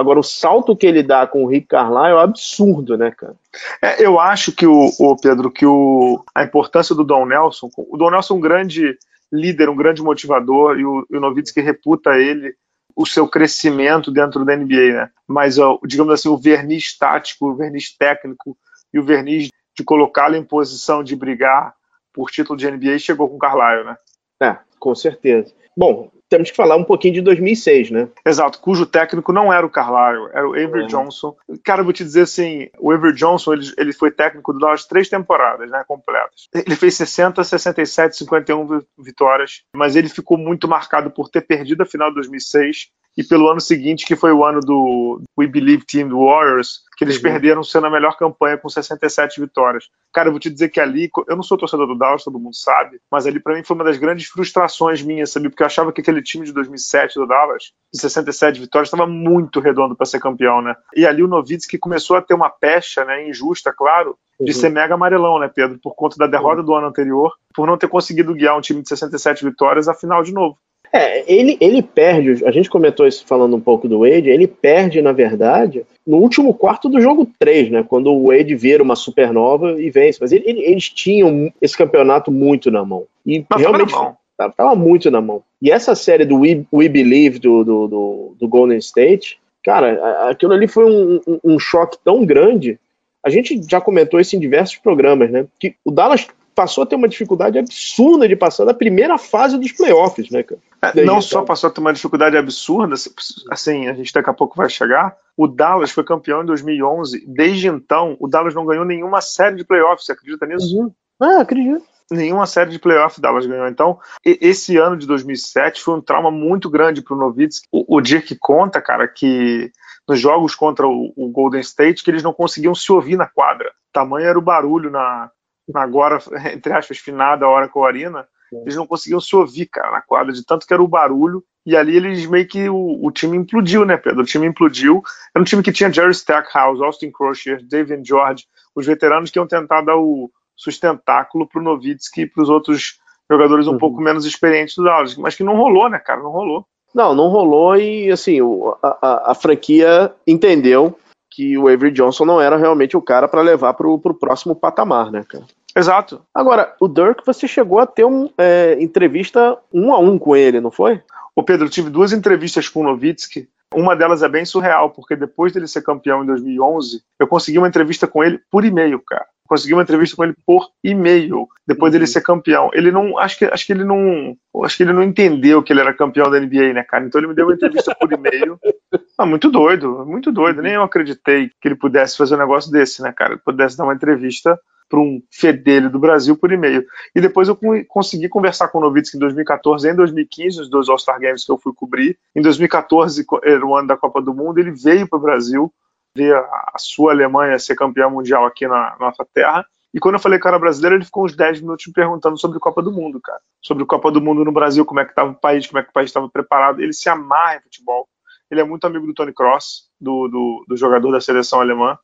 Agora, o salto que ele dá com o Rick Carlisle é absurdo, né, cara? É, eu acho que o, o, Pedro, que o, a importância do Don Nelson, o Don Nelson é um grande líder, um grande motivador, e o, e o Novitsky reputa ele o seu crescimento dentro da NBA, né? Mas, digamos assim, o verniz tático, o verniz técnico e o verniz de colocá-lo em posição de brigar por título de NBA chegou com o Carlisle, né? É, com certeza. Bom, temos que falar um pouquinho de 2006, né? Exato, cujo técnico não era o Carlisle, era o Avery é. Johnson. Cara, eu vou te dizer assim, o Avery Johnson, ele, ele foi técnico do Dallas três temporadas, né, completas. Ele fez 60, 67, 51 vitórias, mas ele ficou muito marcado por ter perdido a final de 2006 e pelo ano seguinte, que foi o ano do We Believe Team do Warriors, que eles uhum. perderam sendo a melhor campanha com 67 vitórias. Cara, eu vou te dizer que ali, eu não sou torcedor do Dallas, todo mundo sabe, mas ali para mim foi uma das grandes frustrações minhas, sabe? Porque eu achava que aquele time de 2007 do Dallas, de 67 vitórias, estava muito redondo para ser campeão, né? E ali o Nowitzki começou a ter uma pecha, né, injusta, claro, de uhum. ser mega amarelão, né, Pedro? Por conta da derrota uhum. do ano anterior, por não ter conseguido guiar um time de 67 vitórias à final de novo. É, ele, ele perde, a gente comentou isso falando um pouco do Wade, ele perde, na verdade, no último quarto do jogo 3, né? Quando o Wade vira uma supernova e vence. Mas ele, ele, eles tinham esse campeonato muito na mão. E Mas realmente estava muito na mão. E essa série do We, We Believe do, do, do, do, Golden State, cara, aquilo ali foi um, um, um choque tão grande. A gente já comentou isso em diversos programas, né? Que o Dallas passou a ter uma dificuldade absurda de passar da primeira fase dos playoffs, né, cara? É, não só passou a ter uma dificuldade absurda, assim, a gente daqui a pouco vai chegar. O Dallas foi campeão em 2011. Desde então, o Dallas não ganhou nenhuma série de playoffs. Você acredita nisso? Uhum. Ah, acredito. Nenhuma série de playoffs o Dallas ganhou. Então, esse ano de 2007 foi um trauma muito grande para o Novitsky. O Dirk conta, cara, que nos jogos contra o, o Golden State, que eles não conseguiam se ouvir na quadra. Tamanho era o barulho na, agora, entre aspas, finada hora com a Arena, eles não conseguiam se ouvir, cara, na quadra, de tanto que era o barulho. E ali eles meio que o, o time implodiu, né, Pedro? O time implodiu. Era um time que tinha Jerry Stackhouse, Austin Crusher, David George, os veteranos que iam tentar dar o sustentáculo pro Novitsky e pros outros jogadores um uhum. pouco menos experientes do Dallas, mas que não rolou, né, cara? Não rolou. Não, não rolou e, assim, a, a, a franquia entendeu que o Avery Johnson não era realmente o cara para levar para o próximo patamar, né, cara? Exato. Agora, o Dirk, você chegou a ter uma é, entrevista um a um com ele, não foi? Ô Pedro, eu tive duas entrevistas com o Novitsky. Uma delas é bem surreal, porque depois dele ser campeão em 2011, eu consegui uma entrevista com ele por e-mail, cara. Consegui uma entrevista com ele por e-mail, depois uhum. dele ser campeão. Ele não, acho que, acho que ele não, acho que ele não entendeu que ele era campeão da NBA, né, cara? Então ele me deu uma entrevista por e-mail. Ah, muito doido, muito doido. Nem eu acreditei que ele pudesse fazer um negócio desse, né, cara? Ele pudesse dar uma entrevista para um fedelho do Brasil por e-mail. E depois eu consegui conversar com o Novitsky em 2014 e em 2015, os dois All-Star Games que eu fui cobrir. Em 2014, era o ano da Copa do Mundo, ele veio para o Brasil, ver a sua Alemanha ser campeã mundial aqui na nossa terra. E quando eu falei que era brasileiro, ele ficou uns 10 minutos me perguntando sobre Copa do Mundo, cara. Sobre Copa do Mundo no Brasil, como é que estava o país, como é que o país estava preparado. Ele se amarra em futebol. Ele é muito amigo do Tony Cross, do, do, do jogador da seleção alemã,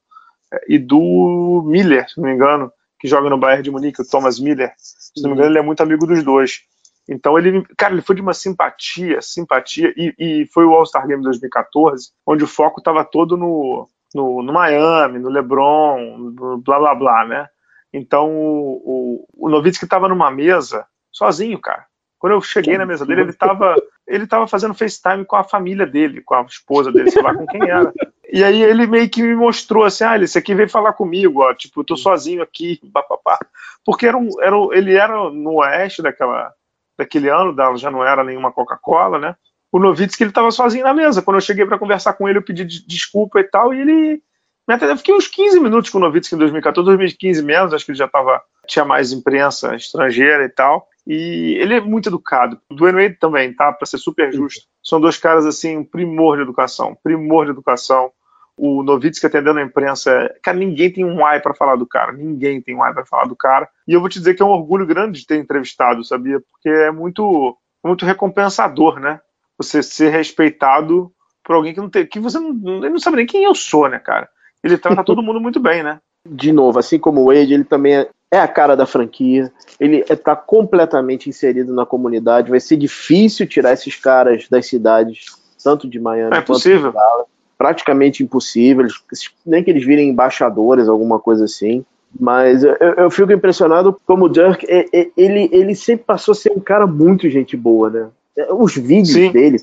é, e do Miller, se não me engano, que joga no Bayern de Munique, o Thomas Miller. Se não me engano, ele é muito amigo dos dois. Então ele, cara, ele foi de uma simpatia, simpatia, e, e foi o All-Star Game 2014, onde o foco estava todo no, no, no, Miami, no LeBron, blá blá blá, né? Então o, o, o estava numa mesa sozinho, cara. Quando eu cheguei na mesa dele, ele estava ele tava fazendo FaceTime com a família dele, com a esposa dele, sei lá com quem era. E aí ele meio que me mostrou assim, ah, esse aqui veio falar comigo, ó, tipo, eu tô sozinho aqui, papapá. Porque era um, era, ele era no oeste daquela, daquele ano, já não era nenhuma Coca-Cola, né? O Novitsky, ele tava sozinho na mesa. Quando eu cheguei para conversar com ele, eu pedi desculpa e tal, e ele me atendeu. Eu fiquei uns 15 minutos com o Novitsky em 2014, 2015 menos, acho que ele já tava, tinha mais imprensa estrangeira e tal. E ele é muito educado. O Dwayne Wade também, tá? Para ser super justo. São dois caras, assim, primor de educação. Primor de educação. O Novitsky atendendo a imprensa. Cara, ninguém tem um ai para falar do cara. Ninguém tem um ai para falar do cara. E eu vou te dizer que é um orgulho grande de ter entrevistado, sabia? Porque é muito, muito recompensador, né? Você ser respeitado por alguém que não tem. que você não, não sabe nem quem eu sou, né, cara? Ele trata todo mundo muito bem, né? De novo, assim como o Wade, ele também é é a cara da franquia, ele está completamente inserido na comunidade. Vai ser difícil tirar esses caras das cidades, tanto de Miami é quanto possível. de Dallas. Praticamente impossível, nem que eles virem embaixadores, alguma coisa assim. Mas eu, eu fico impressionado como o Dirk, ele, ele sempre passou a ser um cara muito gente boa, né? Os vídeos Sim. dele,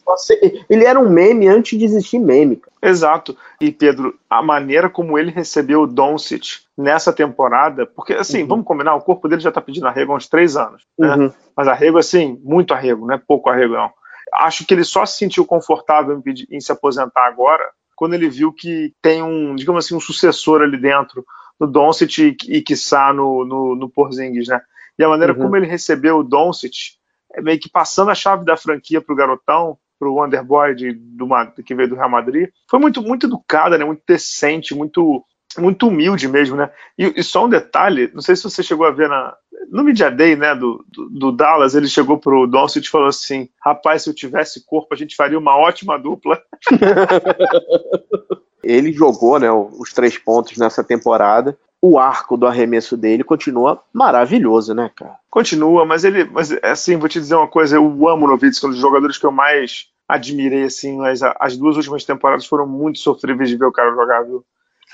ele era um meme antes de existir meme. Cara. Exato. E Pedro, a maneira como ele recebeu o Doncic nessa temporada, porque assim, uhum. vamos combinar, o corpo dele já tá pedindo arrego há uns três anos, né? Uhum. Mas arrego assim, muito arrego, não é pouco arrego não. Acho que ele só se sentiu confortável em, pedir, em se aposentar agora quando ele viu que tem um, digamos assim, um sucessor ali dentro no Doncic e, e quiçá no, no, no Porzingis, né? E a maneira uhum. como ele recebeu o Doncic, meio que passando a chave da franquia pro garotão, pro Underboy de, do, que veio do Real Madrid, foi muito, muito educada, né? Muito decente, muito muito humilde mesmo, né? E, e, só um detalhe, não sei se você chegou a ver na, no Media Day, né, do, do, do Dallas, ele chegou pro Doncic e falou assim, rapaz, se eu tivesse corpo, a gente faria uma ótima dupla. ele jogou, né, os três pontos nessa temporada. O arco do arremesso dele continua maravilhoso, né, cara? Continua, mas ele, mas assim, vou te dizer uma coisa, eu amo o Novitsky, um dos jogadores que eu mais admirei, assim, mas as duas últimas temporadas foram muito sofríveis de ver o cara jogar, viu?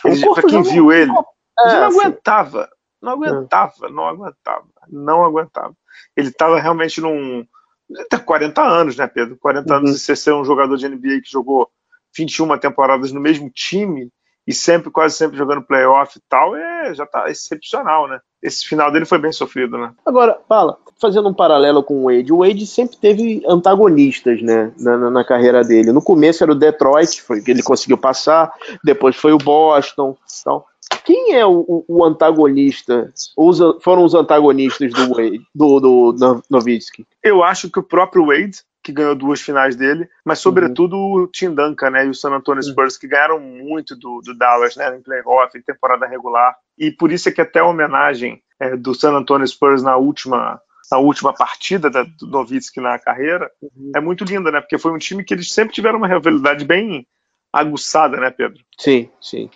Ele, pra quem viu ele, é, ele não aguentava. Não aguentava, não aguentava, não aguentava. Ele estava realmente num. Ele tem 40 anos, né, Pedro? 40 uhum. anos e você ser um jogador de NBA que jogou 21 temporadas no mesmo time e sempre, quase sempre jogando playoff e tal, é, já tá excepcional, né? Esse final dele foi bem sofrido, né? Agora, fala, fazendo um paralelo com o Wade, o Wade sempre teve antagonistas, né, na, na, na carreira dele. No começo era o Detroit, foi que ele conseguiu passar, depois foi o Boston, então quem é o, o antagonista? Os, foram os antagonistas do Wade, do, do Nowitzki? Eu acho que o próprio Wade, que ganhou duas finais dele, mas sobretudo uhum. o Tim Duncan, né, e o San Antonio uhum. Spurs, que ganharam muito do, do Dallas, né, em playoff, em temporada regular, e por isso é que até a homenagem é, do San Antonio Spurs na última na última partida da, do Nowitzki na carreira uhum. é muito linda, né, porque foi um time que eles sempre tiveram uma rivalidade bem aguçada, né, Pedro? Sim, sim.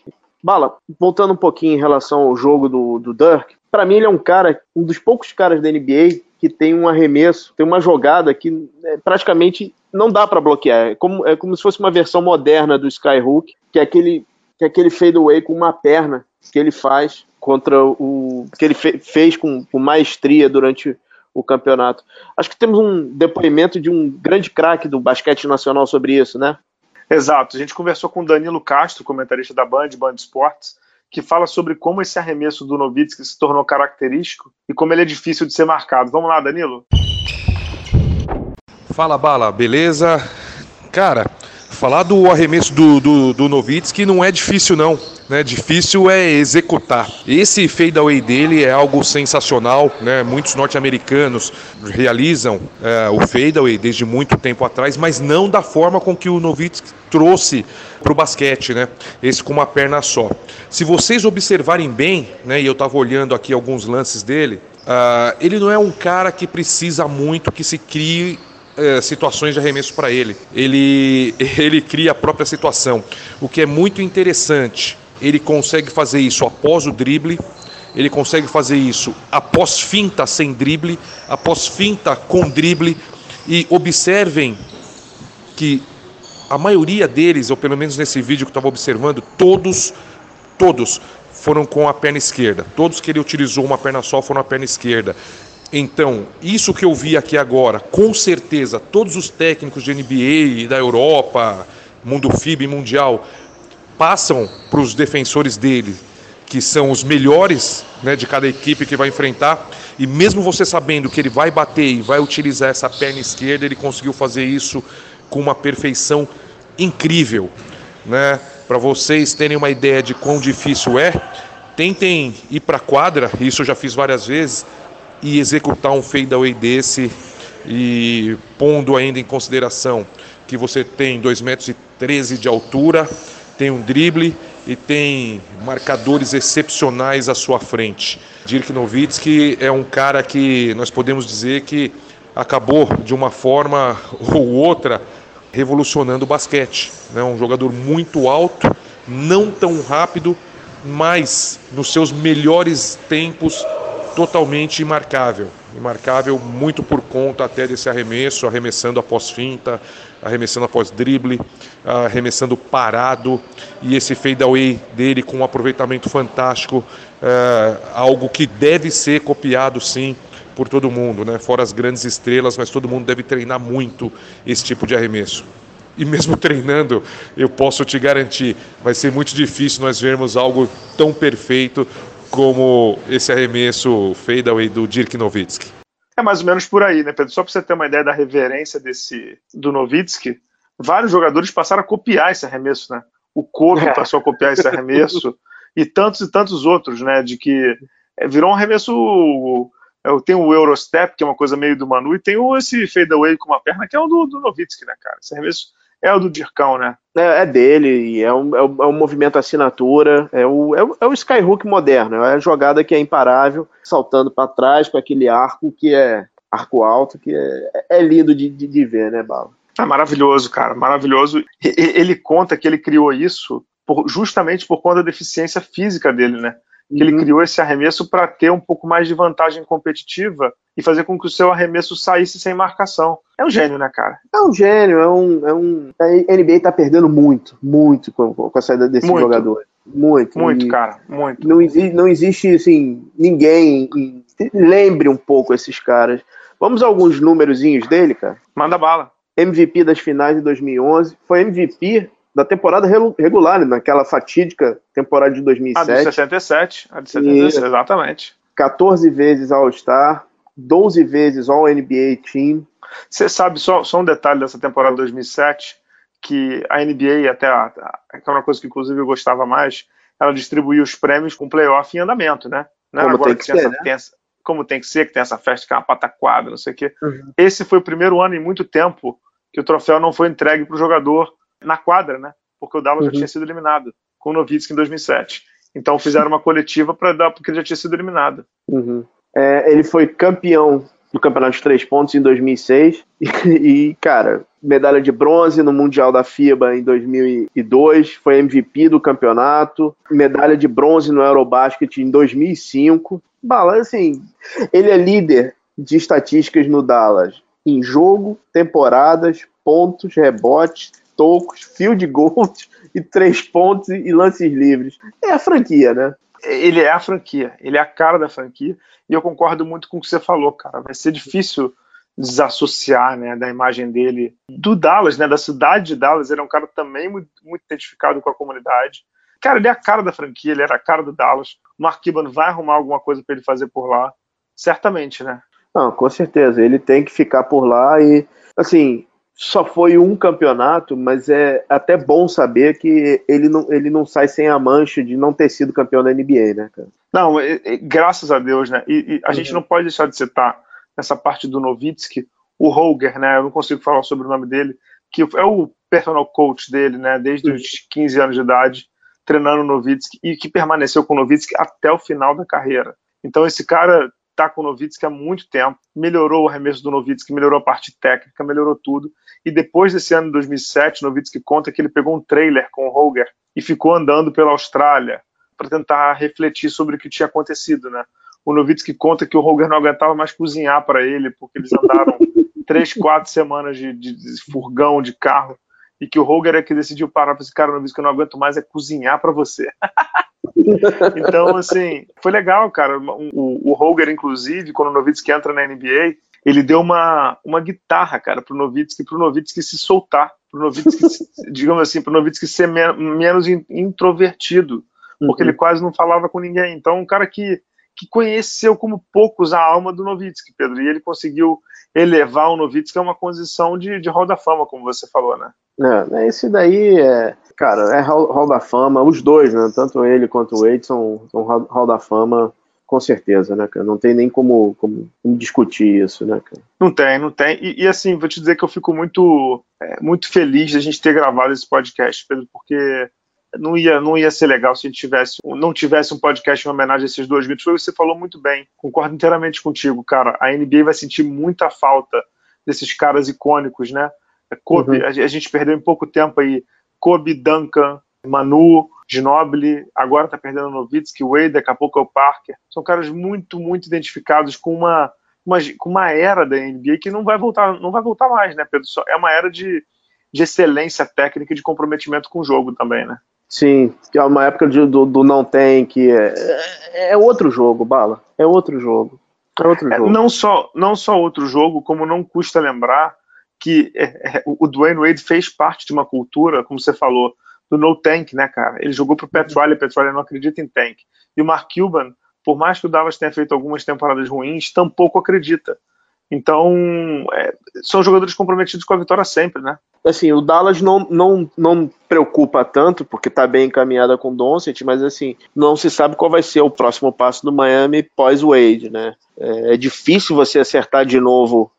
Bala, voltando um pouquinho em relação ao jogo do, do Dirk, para mim ele é um cara, um dos poucos caras da NBA que tem um arremesso, tem uma jogada que é, praticamente não dá para bloquear. É como, é como se fosse uma versão moderna do Skyhook, que é aquele, que é aquele fadeaway com uma perna que ele faz contra o. que ele fe, fez com, com maestria durante o campeonato. Acho que temos um depoimento de um grande craque do basquete nacional sobre isso, né? Exato. A gente conversou com Danilo Castro, comentarista da Band, Band Esportes, que fala sobre como esse arremesso do Novitsky se tornou característico e como ele é difícil de ser marcado. Vamos lá, Danilo? Fala, Bala, beleza? Cara, falar do arremesso do, do, do não é difícil, não né? Difícil é executar. Esse fadeaway dele é algo sensacional, né? Muitos norte-americanos realizam é, o fadeaway desde muito tempo atrás, mas não da forma com que o Nowitzki trouxe para o basquete, né? Esse com uma perna só. Se vocês observarem bem, né? E eu estava olhando aqui alguns lances dele, uh, ele não é um cara que precisa muito que se crie é, situações de arremesso para ele. ele. Ele cria a própria situação, o que é muito interessante ele consegue fazer isso após o drible, ele consegue fazer isso após finta sem drible, após finta com drible. E observem que a maioria deles, ou pelo menos nesse vídeo que eu estava observando, todos, todos foram com a perna esquerda. Todos que ele utilizou uma perna só foram a perna esquerda. Então, isso que eu vi aqui agora, com certeza, todos os técnicos de NBA da Europa, mundo FIB mundial, passam para os defensores dele, que são os melhores né, de cada equipe que vai enfrentar, e mesmo você sabendo que ele vai bater e vai utilizar essa perna esquerda, ele conseguiu fazer isso com uma perfeição incrível. Né? Para vocês terem uma ideia de quão difícil é, tentem ir para a quadra, isso eu já fiz várias vezes, e executar um fadeaway desse, e pondo ainda em consideração que você tem 2,13 metros de altura, tem um drible e tem marcadores excepcionais à sua frente. Dirk Nowitzki é um cara que nós podemos dizer que acabou de uma forma ou outra revolucionando o basquete. É né? um jogador muito alto, não tão rápido, mas nos seus melhores tempos totalmente imarcável. Imarcável muito por conta até desse arremesso, arremessando após finta, arremessando após drible, arremessando parado e esse fadeaway dele com um aproveitamento fantástico, é, algo que deve ser copiado sim por todo mundo, né? Fora as grandes estrelas, mas todo mundo deve treinar muito esse tipo de arremesso. E mesmo treinando, eu posso te garantir, vai ser muito difícil nós vermos algo tão perfeito como esse arremesso fadeaway do Dirk Nowitzki. É mais ou menos por aí, né, Pedro? Só para você ter uma ideia da reverência desse do Nowitzki, vários jogadores passaram a copiar esse arremesso, né? O Kobe é. passou a copiar esse arremesso e tantos e tantos outros, né? De que é, virou um arremesso. Tem o Eurostep, que é uma coisa meio do Manu, e tem o, esse fadeaway com uma perna, que é o do, do Nowitzki, né, cara? Esse arremesso é o do Dircão, né? É, é dele, é um, é, um, é um movimento assinatura, é o, é, o, é o Skyhook moderno, é a jogada que é imparável, saltando para trás com aquele arco que é arco alto, que é, é lindo de, de, de ver, né, Bala? É maravilhoso, cara, maravilhoso. Ele conta que ele criou isso por, justamente por conta da deficiência física dele, né? Que ele uhum. criou esse arremesso para ter um pouco mais de vantagem competitiva e fazer com que o seu arremesso saísse sem marcação. É um gênio, né, cara? É um gênio, é um. É um... A NBA tá perdendo muito, muito com, com a saída desse muito. jogador. Muito. Muito, e cara, muito. Não, não existe, assim, ninguém. Lembre um pouco esses caras. Vamos a alguns númerozinhos dele, cara? Manda bala. MVP das finais de 2011, foi MVP da temporada regular, né? naquela fatídica temporada de 2007. A de 67, a de 77, e exatamente. 14 vezes All-Star, 12 vezes All-NBA Team. Você sabe, só, só um detalhe dessa temporada de 2007, que a NBA, até a, a, é uma coisa que inclusive eu gostava mais, ela distribuía os prêmios com playoff em andamento, né? Não Como agora tem que, que ser, essa, né? tem essa, como tem que ser, que tem essa festa que é uma pataquada, não sei o quê. Uhum. Esse foi o primeiro ano em muito tempo que o troféu não foi entregue para o jogador na quadra, né? Porque o Dallas uhum. já tinha sido eliminado com o Nowitzki em 2007. Então fizeram uma coletiva para dar porque ele já tinha sido eliminado. Uhum. É, ele foi campeão do campeonato de três pontos em 2006 e, e, cara, medalha de bronze no Mundial da FIBA em 2002, foi MVP do campeonato, medalha de bronze no Eurobasket em 2005. Bala, assim, ele é líder de estatísticas no Dallas em jogo, temporadas, pontos, rebotes, tocos, field goals e três pontos e lances livres. É a franquia, né? Ele é a franquia, ele é a cara da franquia, e eu concordo muito com o que você falou, cara. Vai ser difícil desassociar né, da imagem dele do Dallas, né, da cidade de Dallas. Ele é um cara também muito, muito identificado com a comunidade. Cara, ele é a cara da franquia, ele era a cara do Dallas. O Mark Cuban vai arrumar alguma coisa para ele fazer por lá, certamente, né? Não, com certeza. Ele tem que ficar por lá e, assim, só foi um campeonato, mas é até bom saber que ele não, ele não sai sem a mancha de não ter sido campeão da NBA, né, cara? Não, é, é, graças a Deus, né? E, e a uhum. gente não pode deixar de citar nessa parte do Novitsky, o Holger, né? Eu não consigo falar sobre o nome dele, que é o personal coach dele, né? Desde uhum. os 15 anos de idade, treinando o Novitsky e que permaneceu com o Novitsky até o final da carreira. Então esse cara tá com o Novitsky há muito tempo, melhorou o arremesso do Novitsky, melhorou a parte técnica, melhorou tudo. E depois desse ano de 2007, Novitsky conta que ele pegou um trailer com o Holger e ficou andando pela Austrália para tentar refletir sobre o que tinha acontecido, né? O Novitsky conta que o Holger não aguentava mais cozinhar para ele, porque eles andaram três, quatro semanas de, de, de, furgão, de carro, e que o Holger é que decidiu parar para esse cara, Novitsky, eu não aguento mais é cozinhar para você. então, assim, foi legal, cara. O, o Holger, inclusive, quando o Novitsky entra na NBA, ele deu uma, uma guitarra, cara, pro Novitsky, pro Novitsky se soltar, pro Novitsky, digamos assim, pro Novitsky ser me menos introvertido, porque uhum. ele quase não falava com ninguém. Então, um cara que, que conheceu como poucos a alma do Novitsky, Pedro, e ele conseguiu elevar o Novitsky a uma condição de, de Hall da Fama, como você falou, né? É, esse daí é, cara, é Hall, Hall da Fama, os dois, né? Tanto ele quanto o Wade são, são Hall da Fama, com certeza, né, cara? Não tem nem como, como, discutir isso, né, cara? Não tem, não tem. E, e, assim, vou te dizer que eu fico muito, é, muito feliz de a gente ter gravado esse podcast, Pedro, porque não ia, não ia ser legal se a gente tivesse, não tivesse um podcast em homenagem a esses dois mitos. Você falou muito bem, concordo inteiramente contigo, cara. A NBA vai sentir muita falta desses caras icônicos, né? Kobe, uhum. a, a gente perdeu em pouco tempo aí Kobe, Duncan, Manu, Ginobili, agora está perdendo o Nowitzki, Wade, daqui a pouco é o Parker. São caras muito, muito identificados com uma, uma, com uma era da NBA que não vai voltar, não vai voltar mais, né, Pedro? É uma era de, de excelência técnica e de comprometimento com o jogo também, né? Sim, que é uma época de, do, do não tem, que é, é outro jogo, Bala, é outro jogo. É outro jogo. É, não, só, não só outro jogo, como não custa lembrar que é, é, o Dwayne Wade fez parte de uma cultura, como você falou, do no tank, né, cara? Ele jogou pro Petrolha, Petrolha não acredita em tank. E o Mark Cuban, por mais que o Dallas tenha feito algumas temporadas ruins, tampouco acredita. Então, é, são jogadores comprometidos com a vitória sempre, né? Assim, o Dallas não, não, não preocupa tanto, porque está bem encaminhada com o Doncic, mas assim, não se sabe qual vai ser o próximo passo do Miami pós-Wade, né? É, é difícil você acertar de novo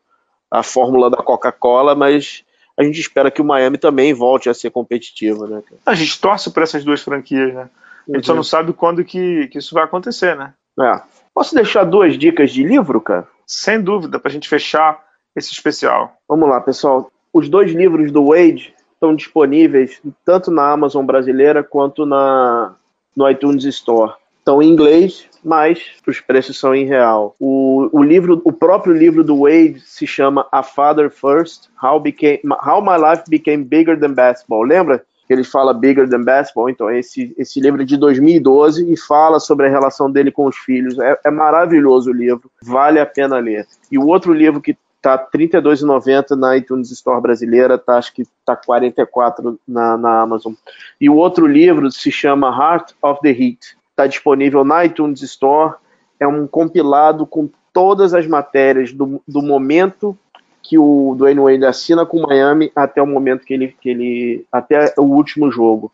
a fórmula da Coca-Cola, mas a gente espera que o Miami também volte a ser competitivo, né? A gente torce para essas duas franquias, né? A gente uhum. só não sabe quando que, que isso vai acontecer, né? É. Posso deixar duas dicas de livro, cara? sem dúvida, para a gente fechar esse especial. Vamos lá, pessoal. Os dois livros do Wade estão disponíveis tanto na Amazon brasileira quanto na, no iTunes Store. Estão em inglês, mas os preços são em real. O, o livro, o próprio livro do Wade se chama A Father First: How, became, How My Life Became Bigger Than Basketball. Lembra? ele fala Bigger Than Basketball, então esse, esse livro é de 2012 e fala sobre a relação dele com os filhos. É, é maravilhoso o livro, vale a pena ler. E o outro livro que tá R$ 32,90 na iTunes Store brasileira, tá, acho que tá R$ 44 na, na Amazon. E o outro livro se chama Heart of the Heat, está disponível na iTunes Store, é um compilado com todas as matérias do, do momento que o Dwayne Wade assina com o Miami até o momento que ele, que ele até o último jogo,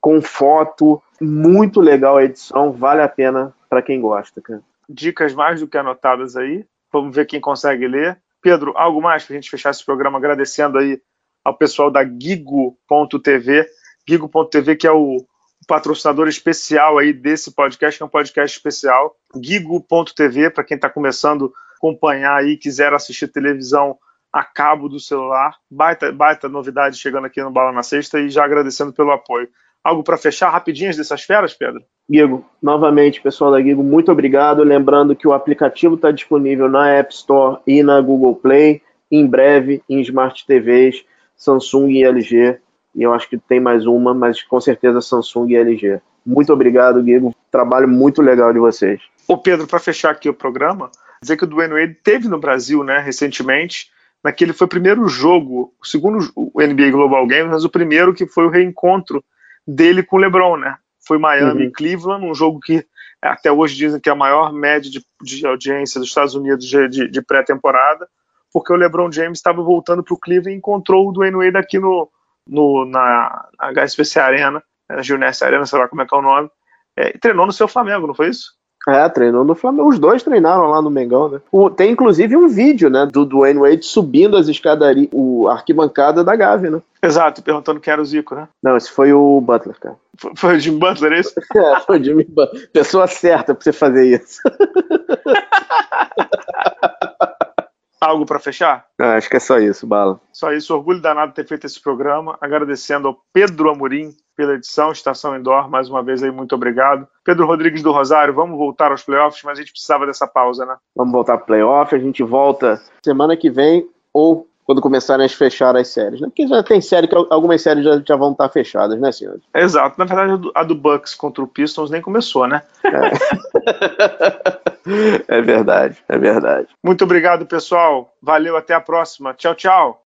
com foto, muito legal a edição, vale a pena para quem gosta, cara. Dicas mais do que anotadas aí. Vamos ver quem consegue ler. Pedro, algo mais para a gente fechar esse programa agradecendo aí ao pessoal da Gigo.tv, Gigo.tv que é o patrocinador especial aí desse podcast, que é um podcast especial, Gigo.tv, para quem está começando a acompanhar aí, quiser assistir televisão a cabo do celular. Baita, baita novidade chegando aqui no Bala na Sexta e já agradecendo pelo apoio. Algo para fechar rapidinhas dessas feras, Pedro? Guigo, novamente, pessoal da Guigo, muito obrigado. Lembrando que o aplicativo está disponível na App Store e na Google Play, em breve em Smart TVs, Samsung e LG. E eu acho que tem mais uma, mas com certeza Samsung e LG. Muito obrigado, Guigo. Trabalho muito legal de vocês. Ô Pedro, para fechar aqui o programa, dizer que o Duane Wade teve no Brasil, né, recentemente, naquele foi o primeiro jogo, o segundo o NBA Global Games, mas o primeiro que foi o reencontro dele com o LeBron, né? Foi Miami uhum. e Cleveland, um jogo que até hoje dizem que é a maior média de, de audiência dos Estados Unidos de, de, de pré-temporada, porque o LeBron James estava voltando para o Cleveland e encontrou o Dwayne Wade aqui no, no, na, HSBC Arena, na Gilness Arena, sei lá como é que é o nome, é, e treinou no seu Flamengo, não foi isso? É, treinou no Flamengo. Os dois treinaram lá no Mengão, né? O, tem inclusive um vídeo, né, do Dwayne Wade subindo as escadarias, o arquibancada da Gávea, né? Exato, perguntando quem era o Zico, né? Não, esse foi o Butler, cara. Foi, foi o Jim Butler, é isso? é, foi o Jimmy Butler. Pessoa certa pra você fazer isso. Algo para fechar? Acho que é só isso, Bala. Só isso. Orgulho danado ter feito esse programa. Agradecendo ao Pedro Amorim pela edição, Estação Indoor, mais uma vez aí, muito obrigado. Pedro Rodrigues do Rosário, vamos voltar aos playoffs, mas a gente precisava dessa pausa, né? Vamos voltar para playoff, a gente volta semana que vem ou quando começarem a fechar as séries, né? Porque já tem série que algumas séries já, já vão estar fechadas, né, senhores? Exato. Na verdade, a do Bucks contra o Pistons nem começou, né? É. é verdade, é verdade. Muito obrigado, pessoal. Valeu, até a próxima. Tchau, tchau.